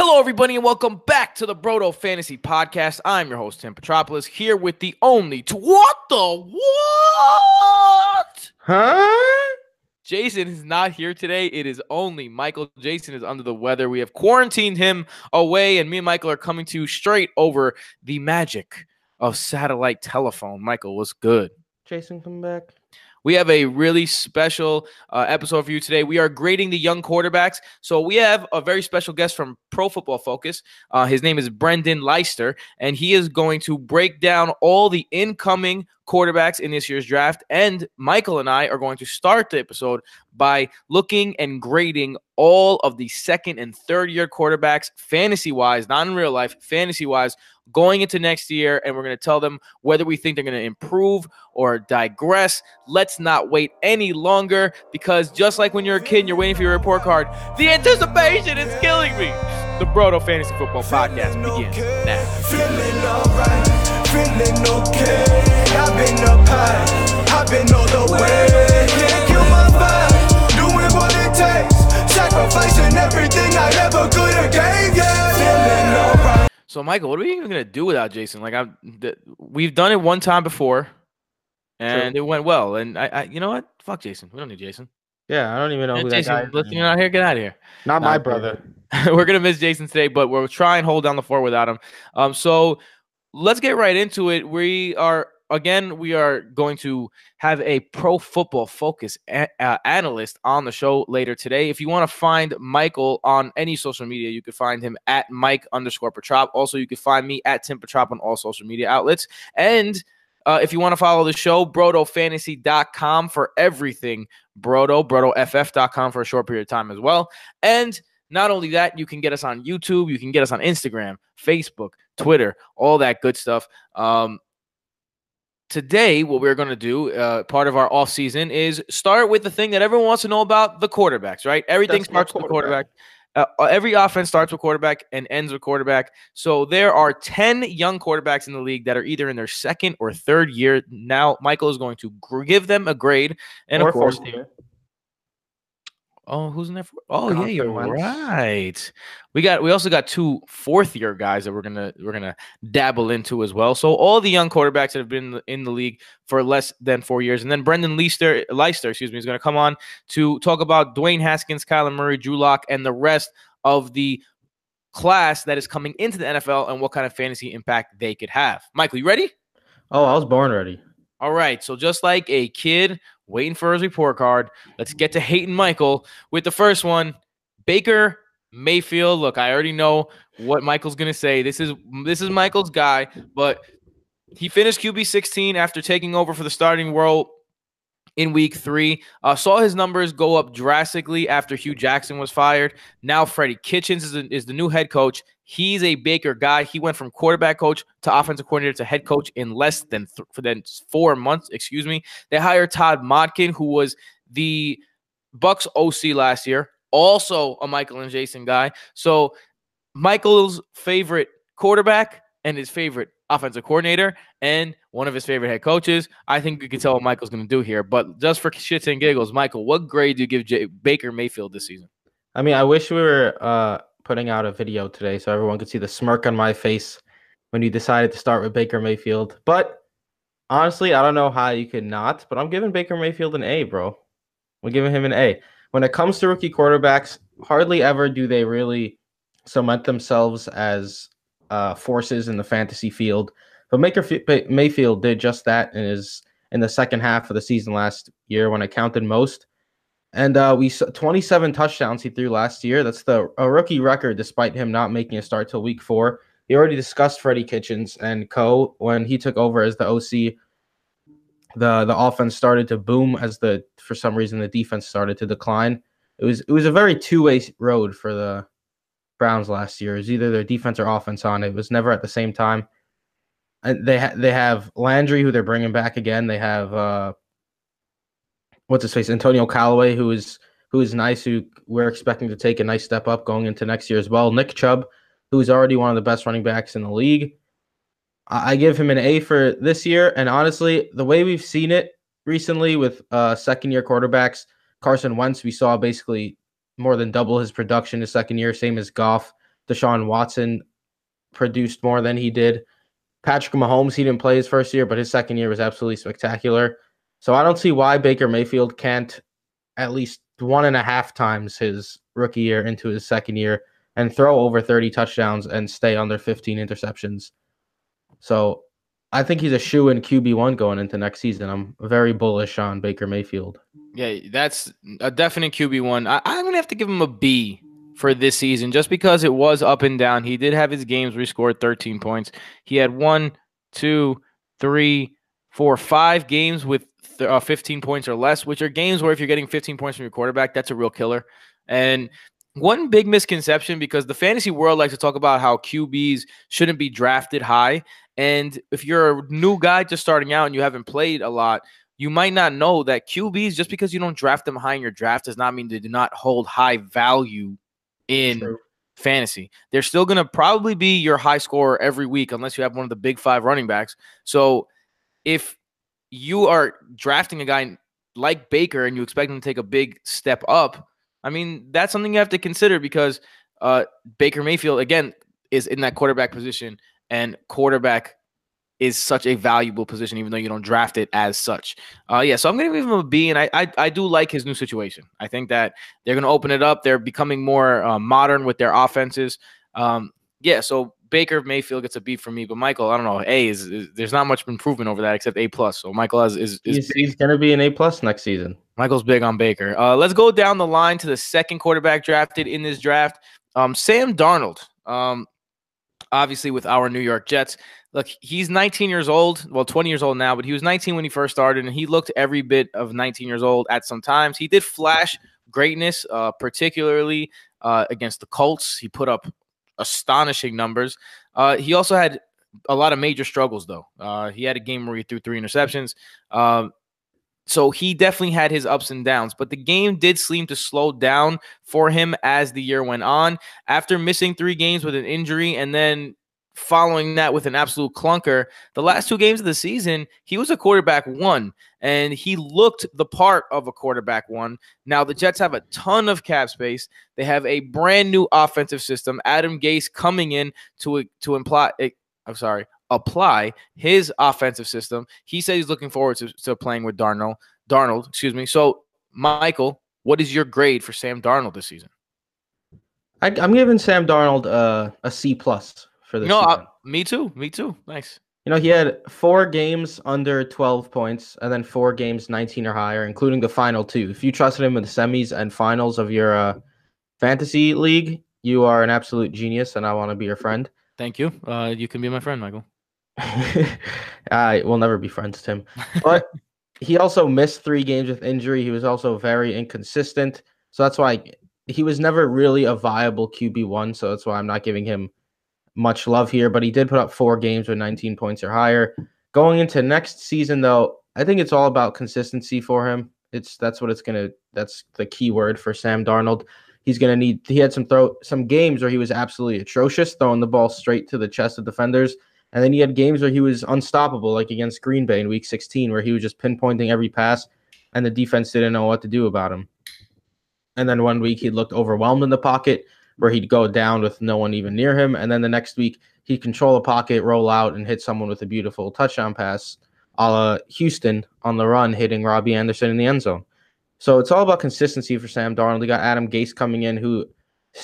Hello, everybody, and welcome back to the Brodo Fantasy Podcast. I'm your host, Tim Petropolis, here with the only to what the what? Huh? Jason is not here today. It is only Michael. Jason is under the weather. We have quarantined him away, and me and Michael are coming to you straight over the magic of satellite telephone. Michael, what's good? Jason, come back. We have a really special uh, episode for you today. We are grading the young quarterbacks. So we have a very special guest from Pro Football Focus. Uh, his name is Brendan Leister, and he is going to break down all the incoming quarterbacks in this year's draft. And Michael and I are going to start the episode by looking and grading all of the second and third year quarterbacks, fantasy wise, not in real life, fantasy wise, going into next year. And we're going to tell them whether we think they're going to improve or digress. Let's not wait any longer because just like when you're a kid and you're waiting for your report card, the anticipation is killing me. The Brodo Fantasy Football Podcast begins now. Feeling okay. I've been up high, I've been all the way. Can't kill my vibe, doing what it takes. Sacrificing everything I ever could have gave, yeah. Feeling alright. So, Michael, what are we even gonna do without Jason? Like, I'm, th- we've done it one time before, and it went well. And I, I, you know what? Fuck Jason. We don't need Jason. Yeah, I don't even know Yeah, who that Jason, guy is. listen, you're anymore. not here. Get out of here. Not my Not brother. We're gonna miss Jason today, but we'll try and hold down the fort without him. Um, so let's get right into it. We are again, we are going to have a pro football focus a- uh, analyst on the show later today. If you want to find Michael on any social media, you can find him at Mike underscore Petrop. Also, you can find me at Tim Petrop on all social media outlets. And uh, if you want to follow the show, brodofantasy.com for everything Brodo, brodoff.com for a short period of time as well. And not only that, you can get us on YouTube, you can get us on Instagram, Facebook, Twitter, all that good stuff. Um, today, what we're going to do, uh, part of our off season, is start with the thing that everyone wants to know about the quarterbacks, right? Everything That's starts with the quarterback. Uh, uh, every offense starts with quarterback and ends with quarterback. So there are 10 young quarterbacks in the league that are either in their second or third year. Now, Michael is going to give them a grade. And Or of course, year. Oh, who's in there? For? Oh, yeah, you're right. We got. We also got two fourth year guys that we're gonna we're gonna dabble into as well. So all the young quarterbacks that have been in the, in the league for less than four years, and then Brendan Leister, Leister, excuse me, is gonna come on to talk about Dwayne Haskins, Kyler Murray, Drew Lock, and the rest of the class that is coming into the NFL and what kind of fantasy impact they could have. Michael, you ready? Oh, I was born ready. All right. So just like a kid waiting for his report card, let's get to Hayton Michael with the first one. Baker Mayfield. Look, I already know what Michael's gonna say. This is this is Michael's guy, but he finished QB 16 after taking over for the starting role in week three. Uh, saw his numbers go up drastically after Hue Jackson was fired. Now Freddie Kitchens is, the- is the new head coach. He's a Baker guy. He went from quarterback coach to offensive coordinator to head coach in less than th- than four months. Excuse me. They hired Todd Monken, who was the Bucs OC last year, also a Michael and Jason guy. So Michael's favorite quarterback and his favorite offensive coordinator and one of his favorite head coaches. I think we can tell what Michael's going to do here. But just for shits and giggles, Michael, what grade do you give Baker Mayfield this season? I mean, I wish we were uh, putting out a video today so everyone could see the smirk on my face when you decided to start with Baker Mayfield. But honestly, I don't know how you could not, but I'm giving Baker Mayfield an A, bro. We're giving him an A. When it comes to rookie quarterbacks, hardly ever do they really cement themselves as uh, forces in the fantasy field. But Maker Mayfield did just that in his in the second half of the season last year when it counted most. And uh, we saw 27 touchdowns he threw last year. That's the a rookie record, despite him not making a start till week four. He already discussed Freddie Kitchens and Co. when he took over as the OC. The the offense started to boom as the for some reason the defense started to decline. It was it was a very two way road for the Browns last year. Was either their defense or offense on it. Was never at the same time. And they ha- they have Landry who they're bringing back again. They have uh, what's his face Antonio Callaway who is who is nice who we're expecting to take a nice step up going into next year as well. Nick Chubb who is already one of the best running backs in the league. I I give him an A for this year and honestly the way we've seen it recently with uh, second year quarterbacks Carson Wentz we saw basically more than double his production his second year same as Goff Deshaun Watson produced more than he did. Patrick Mahomes, he didn't play his first year, but his second year was absolutely spectacular. So I don't see why Baker Mayfield can't at least one and a half times his rookie year into his second year and throw over 30 touchdowns and stay under 15 interceptions. So I think he's a shoe in QB1 going into next season. I'm very bullish on Baker Mayfield. Yeah, that's a definite QB1. I, I'm going to have to give him a B for this season just because it was up and down. He did have his games where he scored 13 points. He had one, two, three, four, five games with th- uh, 15 points or less, which are games where if you're getting 15 points from your quarterback, that's a real killer. And one big misconception because the fantasy world likes to talk about how QBs shouldn't be drafted high. And if you're a new guy just starting out and you haven't played a lot, you might not know that QBs, just because you don't draft them high in your draft, does not mean they do not hold high value in True. fantasy. They're still going to probably be your high scorer every week unless you have one of the big five running backs. So if you are drafting a guy like Baker and you expect him to take a big step up, I mean, that's something you have to consider because uh, Baker Mayfield, again, is in that quarterback position, and quarterback is such a valuable position, even though you don't draft it as such. Uh, yeah, so I'm going to give him a B, and I, I I do like his new situation. I think that they're going to open it up. They're becoming more uh, modern with their offenses. Um, yeah, so Baker Mayfield gets a B from me, but Michael, I don't know. A is, is there's not much improvement over that except A plus. So Michael has, is is He's, he's going to be an A plus next season. Michael's big on Baker. Uh, let's go down the line to the second quarterback drafted in this draft, um, Sam Darnold. Um, obviously, with our New York Jets. Look, he's 19 years old. Well, 20 years old now, but he was 19 when he first started, and he looked every bit of 19 years old at some times. He did flash greatness, uh, particularly uh, against the Colts. He put up astonishing numbers. Uh, he also had a lot of major struggles, though. Uh, he had a game where he threw three interceptions. Um, so he definitely had his ups and downs, but the game did seem to slow down for him as the year went on. After missing three games with an injury and then following that with an absolute clunker, the last two games of the season, he was a quarterback one and he looked the part of a quarterback one. Now, the Jets have a ton of cap space. They have a brand new offensive system. Adam Gase coming in to, to imply, eh, I'm sorry, apply his offensive system. He said he's looking forward to, to playing with Darnold. Darnold, excuse me. So, Michael, what is your grade for Sam Darnold this season? I, I'm giving Sam Darnold uh, a C plus for this no, season. uh, me too. Me too. Nice. You know, he had four games under 12 points and then four games 19 or higher, including the final two. If you trusted him in the semis and finals of your uh, fantasy league, you are an absolute genius and I want to be your friend. Thank you. Uh, you can be my friend, Michael. I will never be friends with him. But he also missed three games with injury. He was also very inconsistent. So that's why he was never really a viable QB1. So that's why I'm not giving him much love here. But he did put up four games with 19 points or higher. Going into next season, though, I think it's all about consistency for him. It's that's what it's gonna that's the key word for Sam Darnold. He's gonna need he had some throw some games where he was absolutely atrocious, throwing the ball straight to the chest of defenders. And then he had games where he was unstoppable, like against Green Bay in week 16, where he was just pinpointing every pass and the defense didn't know what to do about him. And then one week he looked overwhelmed in the pocket, where he'd go down with no one even near him. And then the next week he'd control the pocket, roll out, and hit someone with a beautiful touchdown pass, a la Houston on the run, hitting Robbie Anderson in the end zone. So it's all about consistency for Sam Darnold. We got Adam Gase coming in, who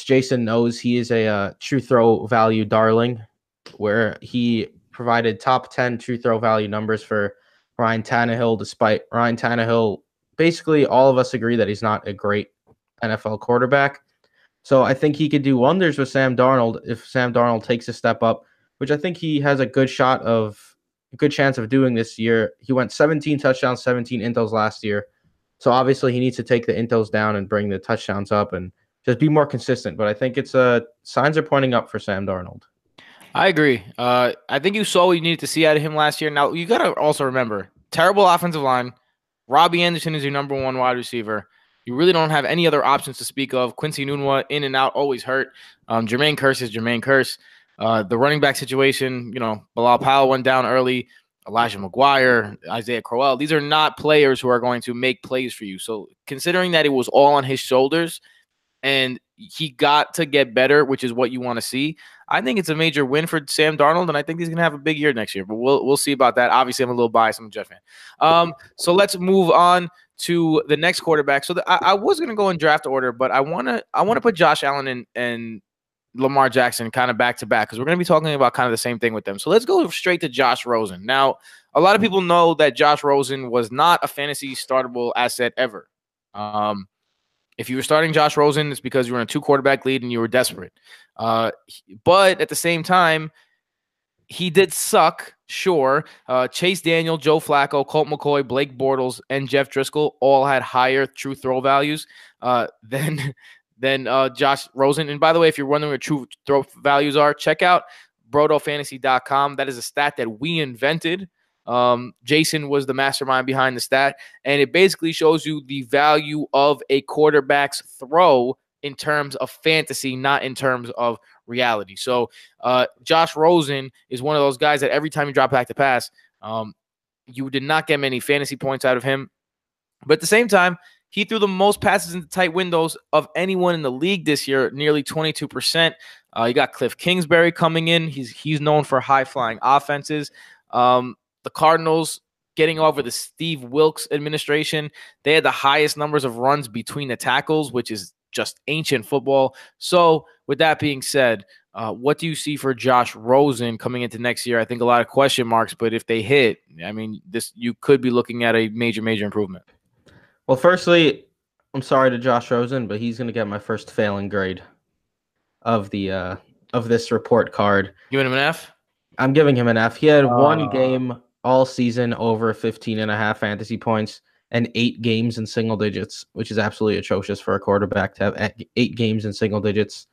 Jason knows he is a uh, true throw value darling where he provided top 10 true throw value numbers for Ryan Tannehill, despite Ryan Tannehill, basically all of us agree that he's not a great NFL quarterback. So I think he could do wonders with Sam Darnold if Sam Darnold takes a step up, which I think he has a good shot of a good chance of doing this year. He went 17 touchdowns, 17 intos last year. So obviously he needs to take the intos down and bring the touchdowns up and just be more consistent. But I think it's uh signs are pointing up for Sam Darnold. I agree. Uh, I think you saw what you needed to see out of him last year. Now you got to also remember terrible offensive line. Robbie Anderson is your number one wide receiver. You really don't have any other options to speak of. Quincy Enunwa in and out, always hurt. Um, Jermaine Kearse is Jermaine Kearse. Uh, the running back situation, you know, Bilal Powell went down early. Elijah McGuire, Isaiah Crowell. These are not players who are going to make plays for you. So considering that it was all on his shoulders, and he got to get better, which is what you want to see. I think it's a major win for Sam Darnold, and I think he's going to have a big year next year. But we'll we'll see about that. Obviously, I'm a little biased. I'm a Jet fan. Um, so let's move on to the next quarterback. So the, I, I, was going to go in draft order, but I want to I want to put Josh Allen and and Lamar Jackson kind of back to back because we're going to be talking about kind of the same thing with them. So let's go straight to Josh Rosen. Now, a lot of people know that Josh Rosen was not a fantasy startable asset ever. Um, if you were starting Josh Rosen, it's because you were in a two quarterback lead and you were desperate. Uh, but at the same time, he did suck, sure. Uh, Chase Daniel, Joe Flacco, Colt McCoy, Blake Bortles, and Jeff Driskel all had higher true throw values uh, than than uh, Josh Rosen. And by the way, if you're wondering what true throw values are, check out brodofantasy.com. That is a stat that we invented. Um, Jason was the mastermind behind the stat, and it basically shows you the value of a quarterback's throw in terms of fantasy, not in terms of reality. So, uh, Josh Rosen is one of those guys that every time you drop back to pass, um, you did not get many fantasy points out of him. But at the same time, he threw the most passes into tight windows of anyone in the league this year, nearly 22%. Uh, you got Cliff Kingsbury coming in. He's he's known for high flying offenses. Um, the Cardinals getting over the Steve Wilks administration. They had the highest numbers of runs between the tackles, which is just ancient football. So, with that being said, uh, what do you see for Josh Rosen coming into next year? I think a lot of question marks, but if they hit, I mean, this you could be looking at a major, major improvement. Well, firstly, I'm sorry to Josh Rosen, but he's going to get my first failing grade of the uh, of this report card. Giving him an F. I'm giving him an F. He had uh, one game all season over 15 and a half fantasy points and eight games in single digits, which is absolutely atrocious for a quarterback to have eight games in single digits.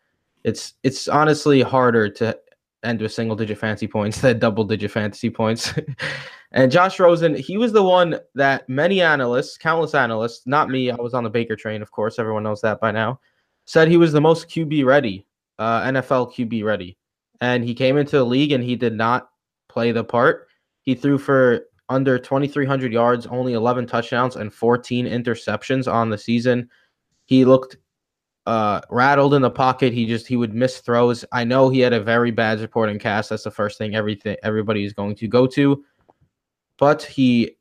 It's it's honestly harder to end with single digit fantasy points than double digit fantasy points. and Josh Rosen, he was the one that many analysts, countless analysts, not me, I was on the Baker train, of course, everyone knows that by now, said he was the most QB ready, uh, NFL QB ready. And he came into the league and he did not play the part. He threw for under 2,300 yards, only 11 touchdowns, and 14 interceptions on the season. He looked uh, rattled in the pocket. He just he would miss throws. I know he had a very bad supporting cast. That's the first thing everything everybody is going to go to. But he,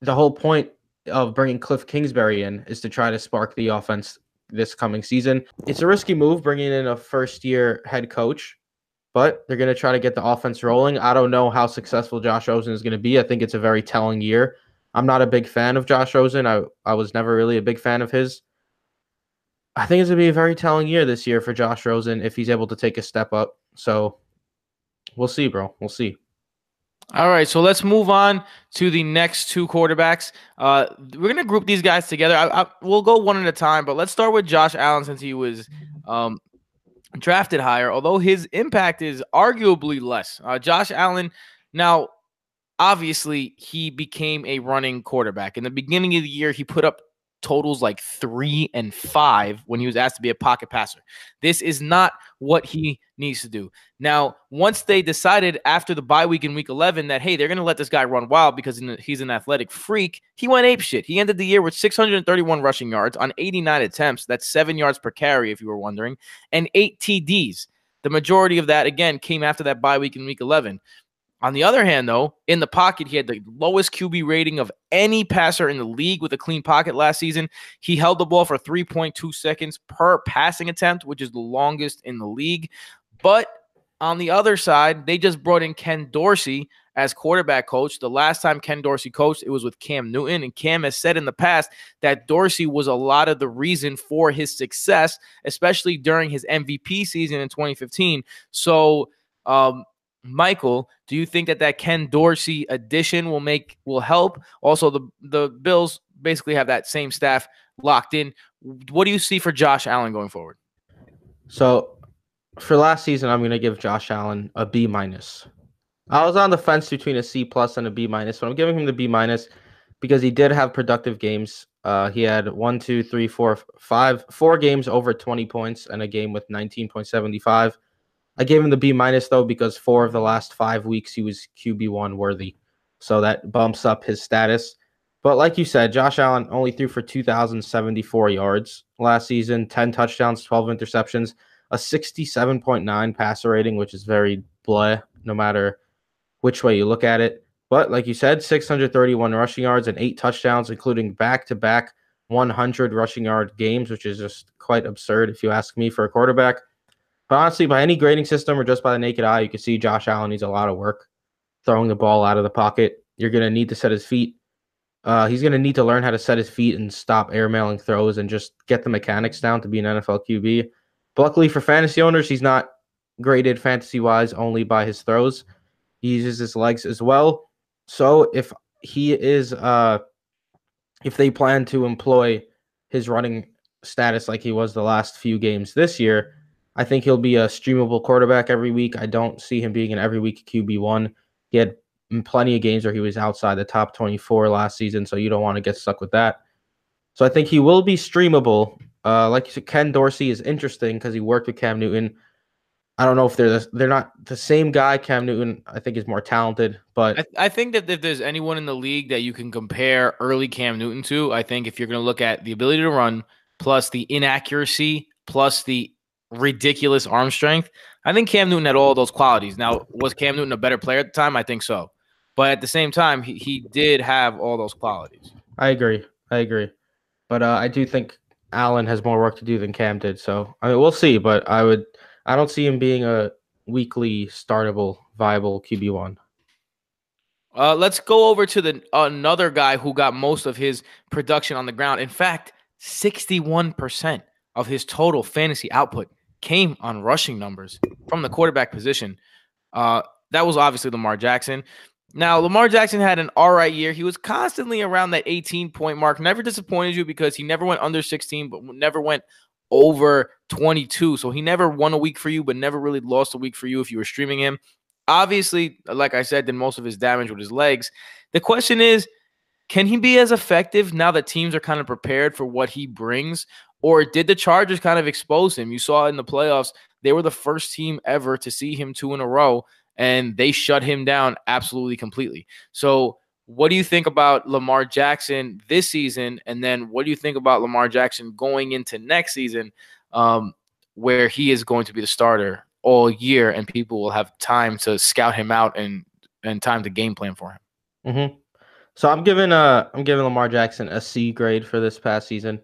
the whole point of bringing Cliff Kingsbury in is to try to spark the offense this coming season. It's a risky move bringing in a first year head coach but they're going to try to get the offense rolling. I don't know how successful Josh Rosen is going to be. I think it's a very telling year. I'm not a big fan of Josh Rosen. I, I was never really a big fan of his. I think it's going to be a very telling year this year for Josh Rosen if he's able to take a step up. So we'll see, bro. We'll see. All right, so let's move on to the next two quarterbacks. Uh, we're gonna group these guys together. I, I, we'll go one at a time, but let's start with Josh Allen since he was um, drafted higher, although his impact is arguably less. Uh, Josh Allen, now, obviously, he became a running quarterback. In the beginning of the year, he put up totals like three and five when he was asked to be a pocket passer. This is not what he needs to do. Now, once they decided after the bye week in week 11 that, hey, they're going to let this guy run wild because he's an athletic freak, he went ape shit. He ended the year with 631 rushing yards on 89 attempts. That's seven yards per carry, if you were wondering, and eight TDs. The majority of that, again, came after that bye week in week 11. On the other hand, though, in the pocket, he had the lowest QB rating of any passer in the league with a clean pocket last season. He held the ball for 3.2 seconds per passing attempt, which is the longest in the league. But on the other side, they just brought in Ken Dorsey as quarterback coach. The last time Ken Dorsey coached, it was with Cam Newton. And Cam has said in the past that Dorsey was a lot of the reason for his success, especially during his MVP season in 2015. So, um, Michael, do you think that that Ken Dorsey addition will make will help? Also, the the Bills basically have that same staff locked in. What do you see for Josh Allen going forward? So, for last season, I'm going to give Josh Allen a B minus. I was on the fence between a C plus and a B minus, but I'm giving him the B minus because he did have productive games. Uh, he had one, two, three, four, five, four games over 20 points and a game with 19.75. I gave him the B minus though because four of the last five weeks he was QB one worthy, so that bumps up his status. But like you said, Josh Allen only threw for 2,074 yards last season, 10 touchdowns, 12 interceptions, a 67.9 passer rating, which is very blah, no matter which way you look at it. But like you said, 631 rushing yards and eight touchdowns, including back to back 100 rushing yard games, which is just quite absurd if you ask me for a quarterback. But honestly, by any grading system or just by the naked eye, you can see Josh Allen needs a lot of work throwing the ball out of the pocket. You're going to need to set his feet. Uh, he's going to need to learn how to set his feet and stop airmailing throws and just get the mechanics down to be an NFL QB. But luckily for fantasy owners, he's not graded fantasy wise only by his throws. He uses his legs as well. So if he is, uh, if they plan to employ his running status like he was the last few games this year, I think he'll be a streamable quarterback every week. I don't see him being an every week QB1. He had plenty of games where he was outside the top 24 last season, so you don't want to get stuck with that. So I think he will be streamable. Uh, like you said, Ken Dorsey is interesting because he worked with Cam Newton. I don't know if they're the, they're not the same guy. Cam Newton, I think, is more talented, but I, I think that if there's anyone in the league that you can compare early Cam Newton to, I think if you're going to look at the ability to run plus the inaccuracy plus the ridiculous arm strength, I think Cam Newton had all those qualities. Now, was Cam Newton a better player at the time? I think so. But at the same time, he, he did have all those qualities. I agree. I agree. But uh, I do think Allen has more work to do than Cam did. So I mean, we'll see. But I would, I don't see him being a weekly startable, viable QB one. Uh, let's go over to the another guy who got most of his production on the ground. In fact, sixty-one percent of his total fantasy output came on rushing numbers from the quarterback position. Uh, that was obviously Lamar Jackson. Now, Lamar Jackson had an all right year. He was constantly around that 18 point mark. Never disappointed you because he never went under 16, but never went over 22. So he never won a week for you, but never really lost a week for you if you were streaming him. Obviously, like I said, did most of his damage with his legs. The question is, can he be as effective now that teams are kind of prepared for what he brings? Or did the Chargers kind of expose him? You saw in the playoffs, they were the first team ever to see him two in a row and they shut him down absolutely completely. So, what do you think about Lamar Jackson this season? And then what do you think about Lamar Jackson going into next season, um, where he is going to be the starter all year and people will have time to scout him out and, and time to game plan for him? Mm-hmm. So I'm giving uh I'm giving Lamar Jackson a C grade for this past season.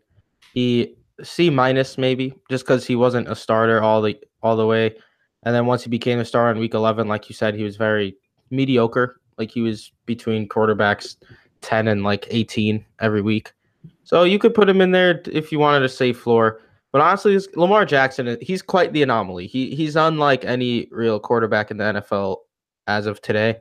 He C minus maybe just because he wasn't a starter all the all the way. And then once he became a star in week 11, like you said, he was very mediocre. Like he was between quarterbacks 10 and like 18 every week. So you could put him in there if you wanted a safe floor. But honestly, Lamar Jackson, he's quite the anomaly. He he's unlike any real quarterback in the NFL as of today.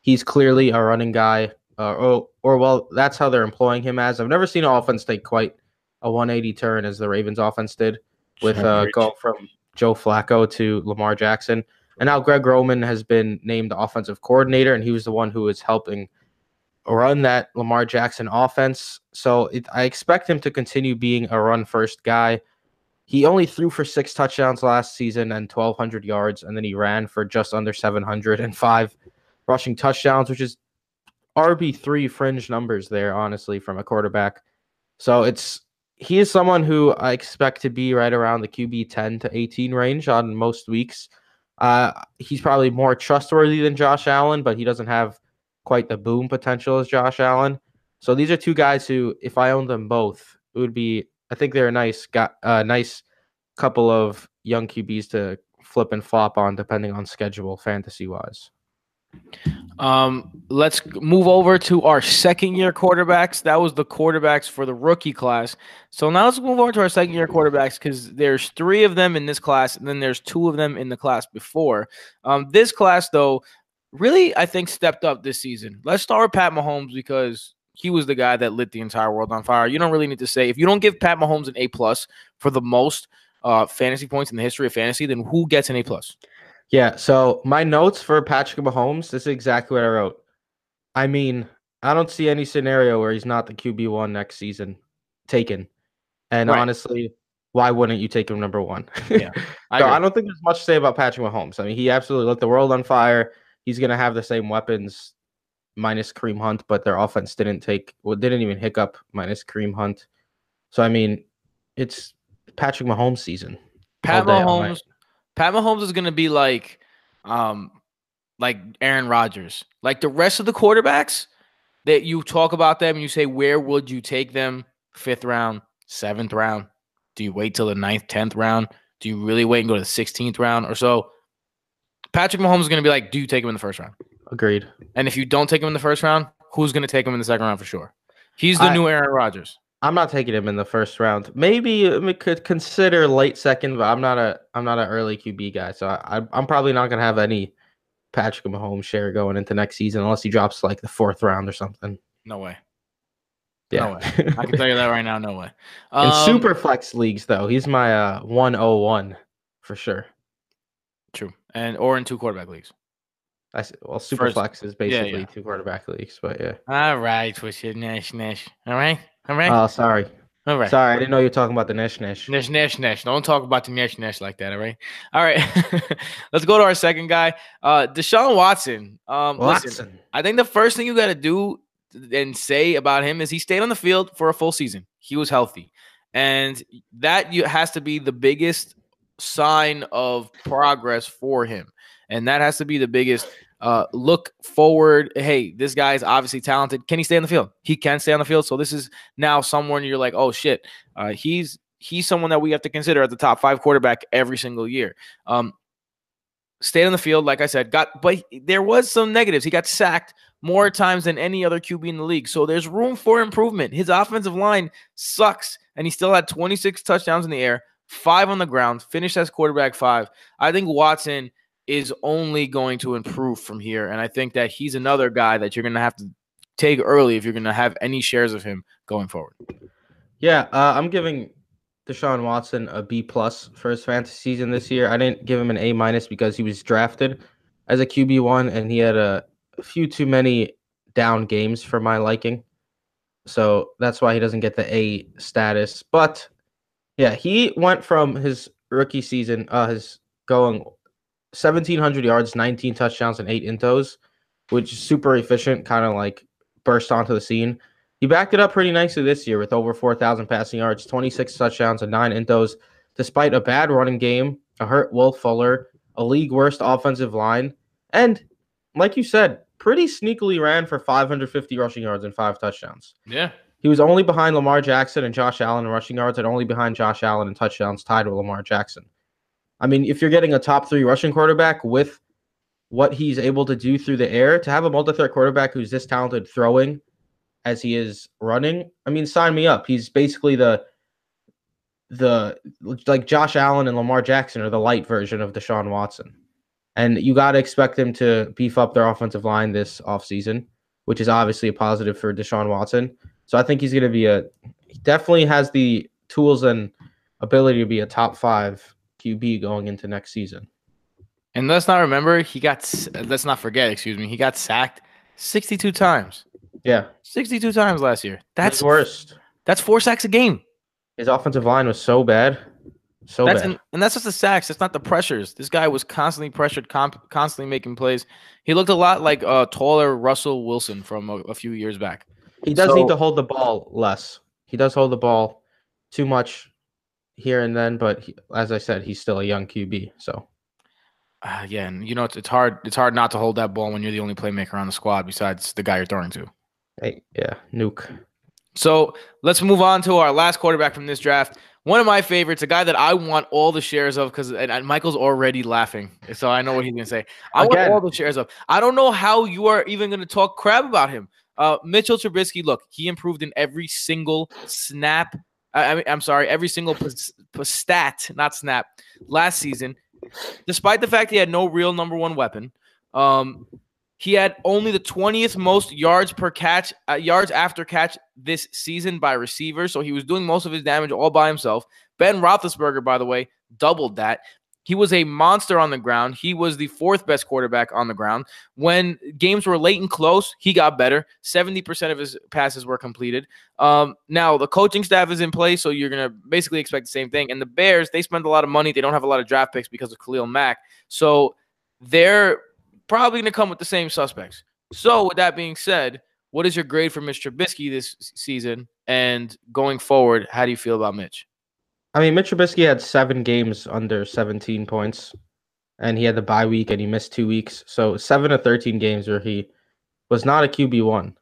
He's clearly a running guy, uh, or or well, that's how they're employing him as. I've never seen an offense take quite a 180 turn as the Ravens offense did with uh, going from Joe Flacco to Lamar Jackson. And now Greg Roman has been named the offensive coordinator, and he was the one who was helping run that Lamar Jackson offense. So it, I expect him to continue being a run first guy. He only threw for six touchdowns last season and 1,200 yards, and then he ran for just under 705 rushing touchdowns, which is RB3 fringe numbers there, honestly, from a quarterback. So it's he is someone who I expect to be right around the QB 10 to 18 range on most weeks. Uh, he's probably more trustworthy than Josh Allen, but he doesn't have quite the boom potential as Josh Allen. So these are two guys who, if I owned them both, it would be. I think they're a nice, got uh, nice couple of young QBs to flip and flop on, depending on schedule, fantasy wise. Um, let's move over to our second year quarterbacks. That was the quarterbacks for the rookie class. So now let's move on to our second year quarterbacks because there's three of them in this class, and then there's two of them in the class before. Um, this class, though, really, I think stepped up this season. Let's start with Pat Mahomes because he was the guy that lit the entire world on fire. You don't really need to say if you don't give Pat Mahomes an A plus for the most uh, fantasy points in the history of fantasy, then who gets an A plus? Yeah. So my notes for Patrick Mahomes, this is exactly what I wrote. I mean, I don't see any scenario where he's not the QB one next season taken. And right. honestly, why wouldn't you take him number one? Yeah. I, so I don't think there's much to say about Patrick Mahomes. I mean, he absolutely lit the world on fire. He's gonna have the same weapons minus Kareem Hunt, but their offense didn't take well, didn't even hiccup minus Kareem Hunt. So I mean, it's Patrick Mahomes season. Pat all day, all night. Mahomes. Pat Mahomes is gonna be like, um, like Aaron Rodgers. Like the rest of the quarterbacks that you talk about them and you say, where would you take them? Fifth round, seventh round. Do you wait till the ninth, tenth round? Do you really wait and go to the sixteenth round or so? Patrick Mahomes is gonna be like, do you take him in the first round? Agreed. And if you don't take him in the first round, who's gonna take him in the second round for sure? He's the I- new Aaron Rodgers. I'm not taking him in the first round. Maybe we could consider late second, but I'm not a I'm not an early QB guy, so I, I'm probably not gonna have any Patrick Mahomes share going into next season unless he drops like the fourth round or something. No way. Yeah. No way. I can tell you that right now. No way. In Um, super flex leagues, though, he's my uh 101 for sure. true, and or in two quarterback leagues. I s- well, super First- flex is basically yeah. two quarterback leagues, but yeah. All right, your Nash Nash. All right, all right, Oh, sorry, all right. sorry, I didn't know you were talking about the Nish Nish. Nash Nash Nash. Don't talk about the Nash Nash like that. All right, all right. Let's go to our second guy, uh, Deshaun Watson. Um, listen, Watson. I think the first thing you got to do and say about him is he stayed on the field for a full season. He was healthy, and that you, has to be the biggest sign of progress for him, and that has to be the biggest uh, look forward. Hey, this guy is obviously talented. Can he stay on the field? He can stay on the field. So this is now someone you're like, oh shit, uh, he's he's someone that we have to consider at the top five quarterback every single year. Um, stayed on the field, like I said, got but there was some negatives. He got sacked more times than any other QB in the league. So there's room for improvement. His offensive line sucks, and he still had 26 touchdowns in the air, five on the ground, finished as quarterback five. I think Watson is only going to improve from here. And I think that he's another guy that you're going to have to take early if you're going to have any shares of him going forward. Yeah, uh, I'm giving Deshaun Watson a B plus for his fantasy season this year. I didn't give him an A minus because he was drafted as a QB one and he had a, a few too many down games for my liking. So that's why he doesn't get the A status. But yeah, he went from his rookie season, uh, his going 1700 yards, 19 touchdowns, and eight intos, which is super efficient, kind of like burst onto the scene. He backed it up pretty nicely this year with over 4,000 passing yards, 26 touchdowns, and nine intos, despite a bad running game, a hurt Will Fuller, a league worst offensive line, and like you said, pretty sneakily ran for 550 rushing yards and five touchdowns. Yeah. He was only behind Lamar Jackson and Josh Allen in rushing yards, and only behind Josh Allen in touchdowns, tied with Lamar Jackson. I mean, if you're getting a top three rushing quarterback with what he's able to do through the air, to have a multi-threat quarterback who's this talented throwing as he is running, I mean, sign me up. He's basically the the like Josh Allen and Lamar Jackson are the light version of Deshaun Watson. And you got to expect them to beef up their offensive line this offseason, which is obviously a positive for Deshaun Watson. So I think he's going to be a he definitely has the tools and ability to be a top 5 QB going into next season. And let's not remember, he got, let's not forget, excuse me, he got sacked 62 times. Yeah, 62 times last year. that's That's worst. that's four sacks a game. His offensive line was so bad. So That's bad. and, and that's just the sacks. That's not the pressures. This guy was constantly pressured, comp, constantly making plays. He looked a lot like uh, taller Russell Wilson from a, a few years back. He does need to hold the ball less. He does hold the ball too much here and then, but he, as I said, he's still a young QB. So Uh, yeah, and you know it's, it's hard. It's hard not to hold that ball when you're the only playmaker on the squad besides the guy you're throwing to. hey, yeah, nuke. So let's move on to our last quarterback from this draft. One of my favorites, a guy that I want all the shares of because and, and Michael's already laughing, so I know what he's gonna say. I Again. want all the shares of. I don't know how you are even gonna talk crap about him. Uh, Mitchell Trubisky, look, he improved in every single snap. I, I'm sorry, every single stat, not snap, last season. Despite the fact he had no real number one weapon, um, he had only the 20th most yards per catch, uh, yards after catch this season by receivers. So he was doing most of his damage all by himself. Ben Roethlisberger, by the way, doubled that. He was a monster on the ground. He was the fourth best quarterback on the ground. When games were late and close, he got better. 70% of his passes were completed. Um, now, the coaching staff is in place, so you're going to basically expect the same thing. And the Bears, they spend a lot of money. They don't have a lot of draft picks because of Khalil Mack. So they're probably going to come with the same suspects. So, with that being said, what is your grade for Mr. Trubisky this season? And going forward, how do you feel about Mitch? I mean, Mitch Trubisky had seven games under 17 points, and he had the bye week and he missed two weeks. So seven of 13 games where he was not a QB one.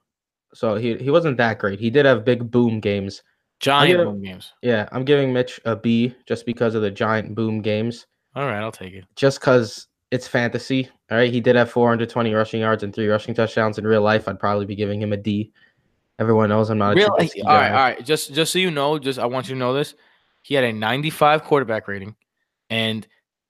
So he he wasn't that great. He did have big boom games. Giant gonna- boom games. Yeah, I'm giving Mitch a B just because of the giant boom games. All right, I'll take it. Just because it's fantasy. All right, he did have 420 rushing yards and three rushing touchdowns. In real life, I'd probably be giving him a D. Everyone knows I'm not a real. All right, all right. Just just so you know, just I want you to know this. He had a 95 quarterback rating, and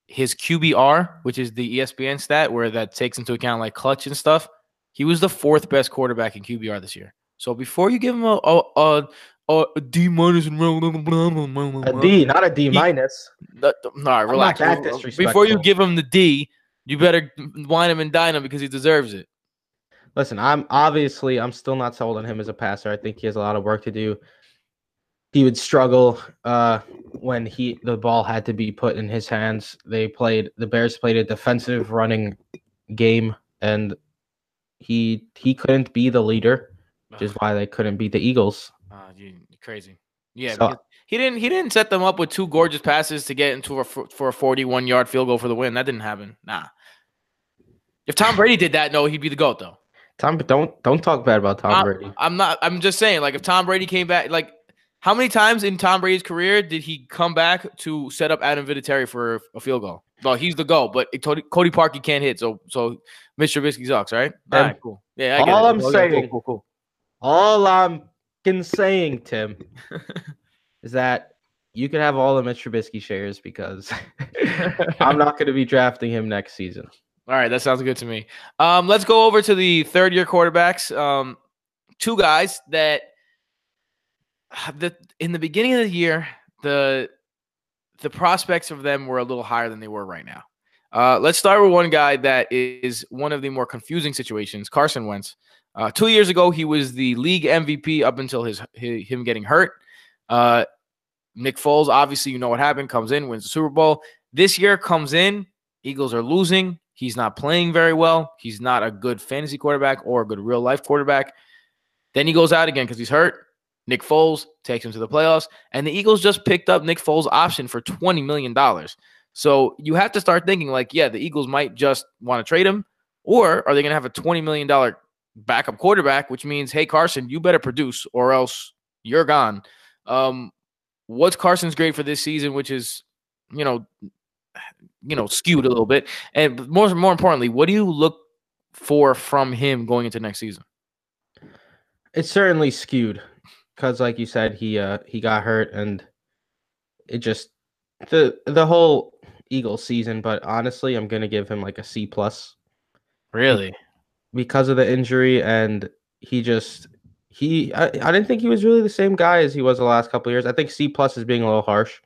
his QBR, which is the ESPN stat where that takes into account like clutch and stuff, he was the fourth best quarterback in QBR this year. So before you give him a a, a, a, a D minus and A D, not a D minus. All right, relax. Before you give him the D, you better wine him and dine him because he deserves it. Listen, I'm obviously I'm still not sold on him as a passer. I think he has a lot of work to do. He would struggle uh, when he the ball had to be put in his hands. They played the Bears played a defensive running game, and he he couldn't be the leader, which is why they couldn't beat the Eagles. Ah, you you're crazy. Yeah, So- he didn't. He didn't set them up with two gorgeous passes to get into a for a forty-one yard field goal for the win. That didn't happen. Nah. If Tom Brady did that, no, he'd be the goat though. Tom, don't don't talk bad about Tom I'm- Brady. I'm not. I'm just saying, like, if Tom Brady came back, like, how many times in Tom Brady's career did he come back to set up Adam Vinatieri for a field goal? Well, he's the goal, but Cody, Cody Parkey can't hit, so so Mr. Trubisky sucks, right? All Um, cool. Yeah, I get all. I'm Okay, cool, saying- cool, cool. All I'm saying, Tim, is that you can have all the Mitch Trubisky shares because I'm not going to be drafting him next season. All right, that sounds good to me. Um, let's go over to the third year quarterbacks. Um, two guys that the in the beginning of the year, the the prospects of them were a little higher than they were right now. Uh, let's start with one guy that is one of the more confusing situations, Carson Wentz. Uh, two years ago, he was the league MVP up until his, hi- him getting hurt. Uh, Nick Foles, obviously, you know what happened. Comes in, wins the Super Bowl. This year comes in, Eagles are losing. He's not playing very well. He's not a good fantasy quarterback or a good real life quarterback. Then he goes out again because he's hurt. Nick Foles takes him to the playoffs, and the Eagles just picked up Nick Foles' option for $20 million. So you have to start thinking like, yeah, the Eagles might just want to trade him, or are they going to have a $20 million backup quarterback, which means, hey, Carson, you better produce or else you're gone. Um, what's Carson's grade for this season, which is, you know, you know, skewed a little bit. And more more importantly, what do you look for from him going into next season? It's certainly skewed because, like you said, he uh he got hurt and it just the the whole Eagles season. But honestly, I'm gonna give him like a C plus Really? because of the injury and he just he I, I didn't think he was really the same guy as he was the last couple of years. I think C plus is being a little harsh,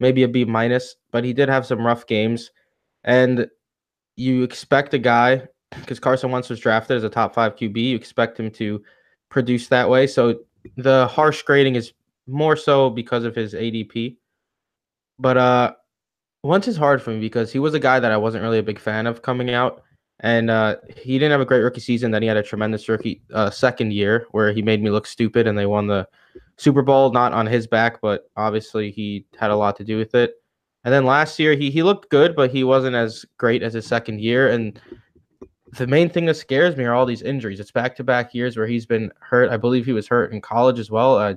maybe a B minus, but he did have some rough games, and you expect a guy because Carson Wentz was drafted as a top five QB, you expect him to produce that way. So the harsh grading is more so because of his ADP, but uh, Wentz is hard for me because he was a guy that I wasn't really a big fan of coming out and uh, he didn't have a great rookie season. Then he had a tremendous rookie uh, second year where he made me look stupid, and they won the Super Bowl. Not on his back, but obviously he had a lot to do with it. And then last year he he looked good, but he wasn't as great as his second year. And the main thing that scares me are all these injuries. It's back to back years where he's been hurt. I believe he was hurt in college as well. Uh,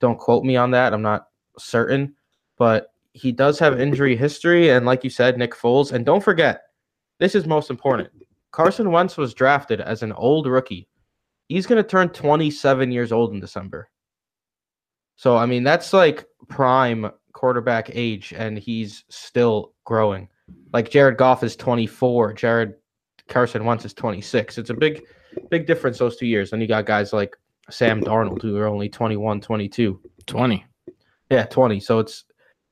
don't quote me on that. I'm not certain, but he does have injury history. And like you said, Nick Foles. And don't forget, this is most important. Carson Wentz was drafted as an old rookie. He's going to turn 27 years old in December. So, I mean, that's like prime quarterback age, and he's still growing. Like Jared Goff is 24, Jared Carson Wentz is 26. It's a big, big difference those two years. And you got guys like Sam Darnold who are only 21, 22. 20. Yeah, 20. So it's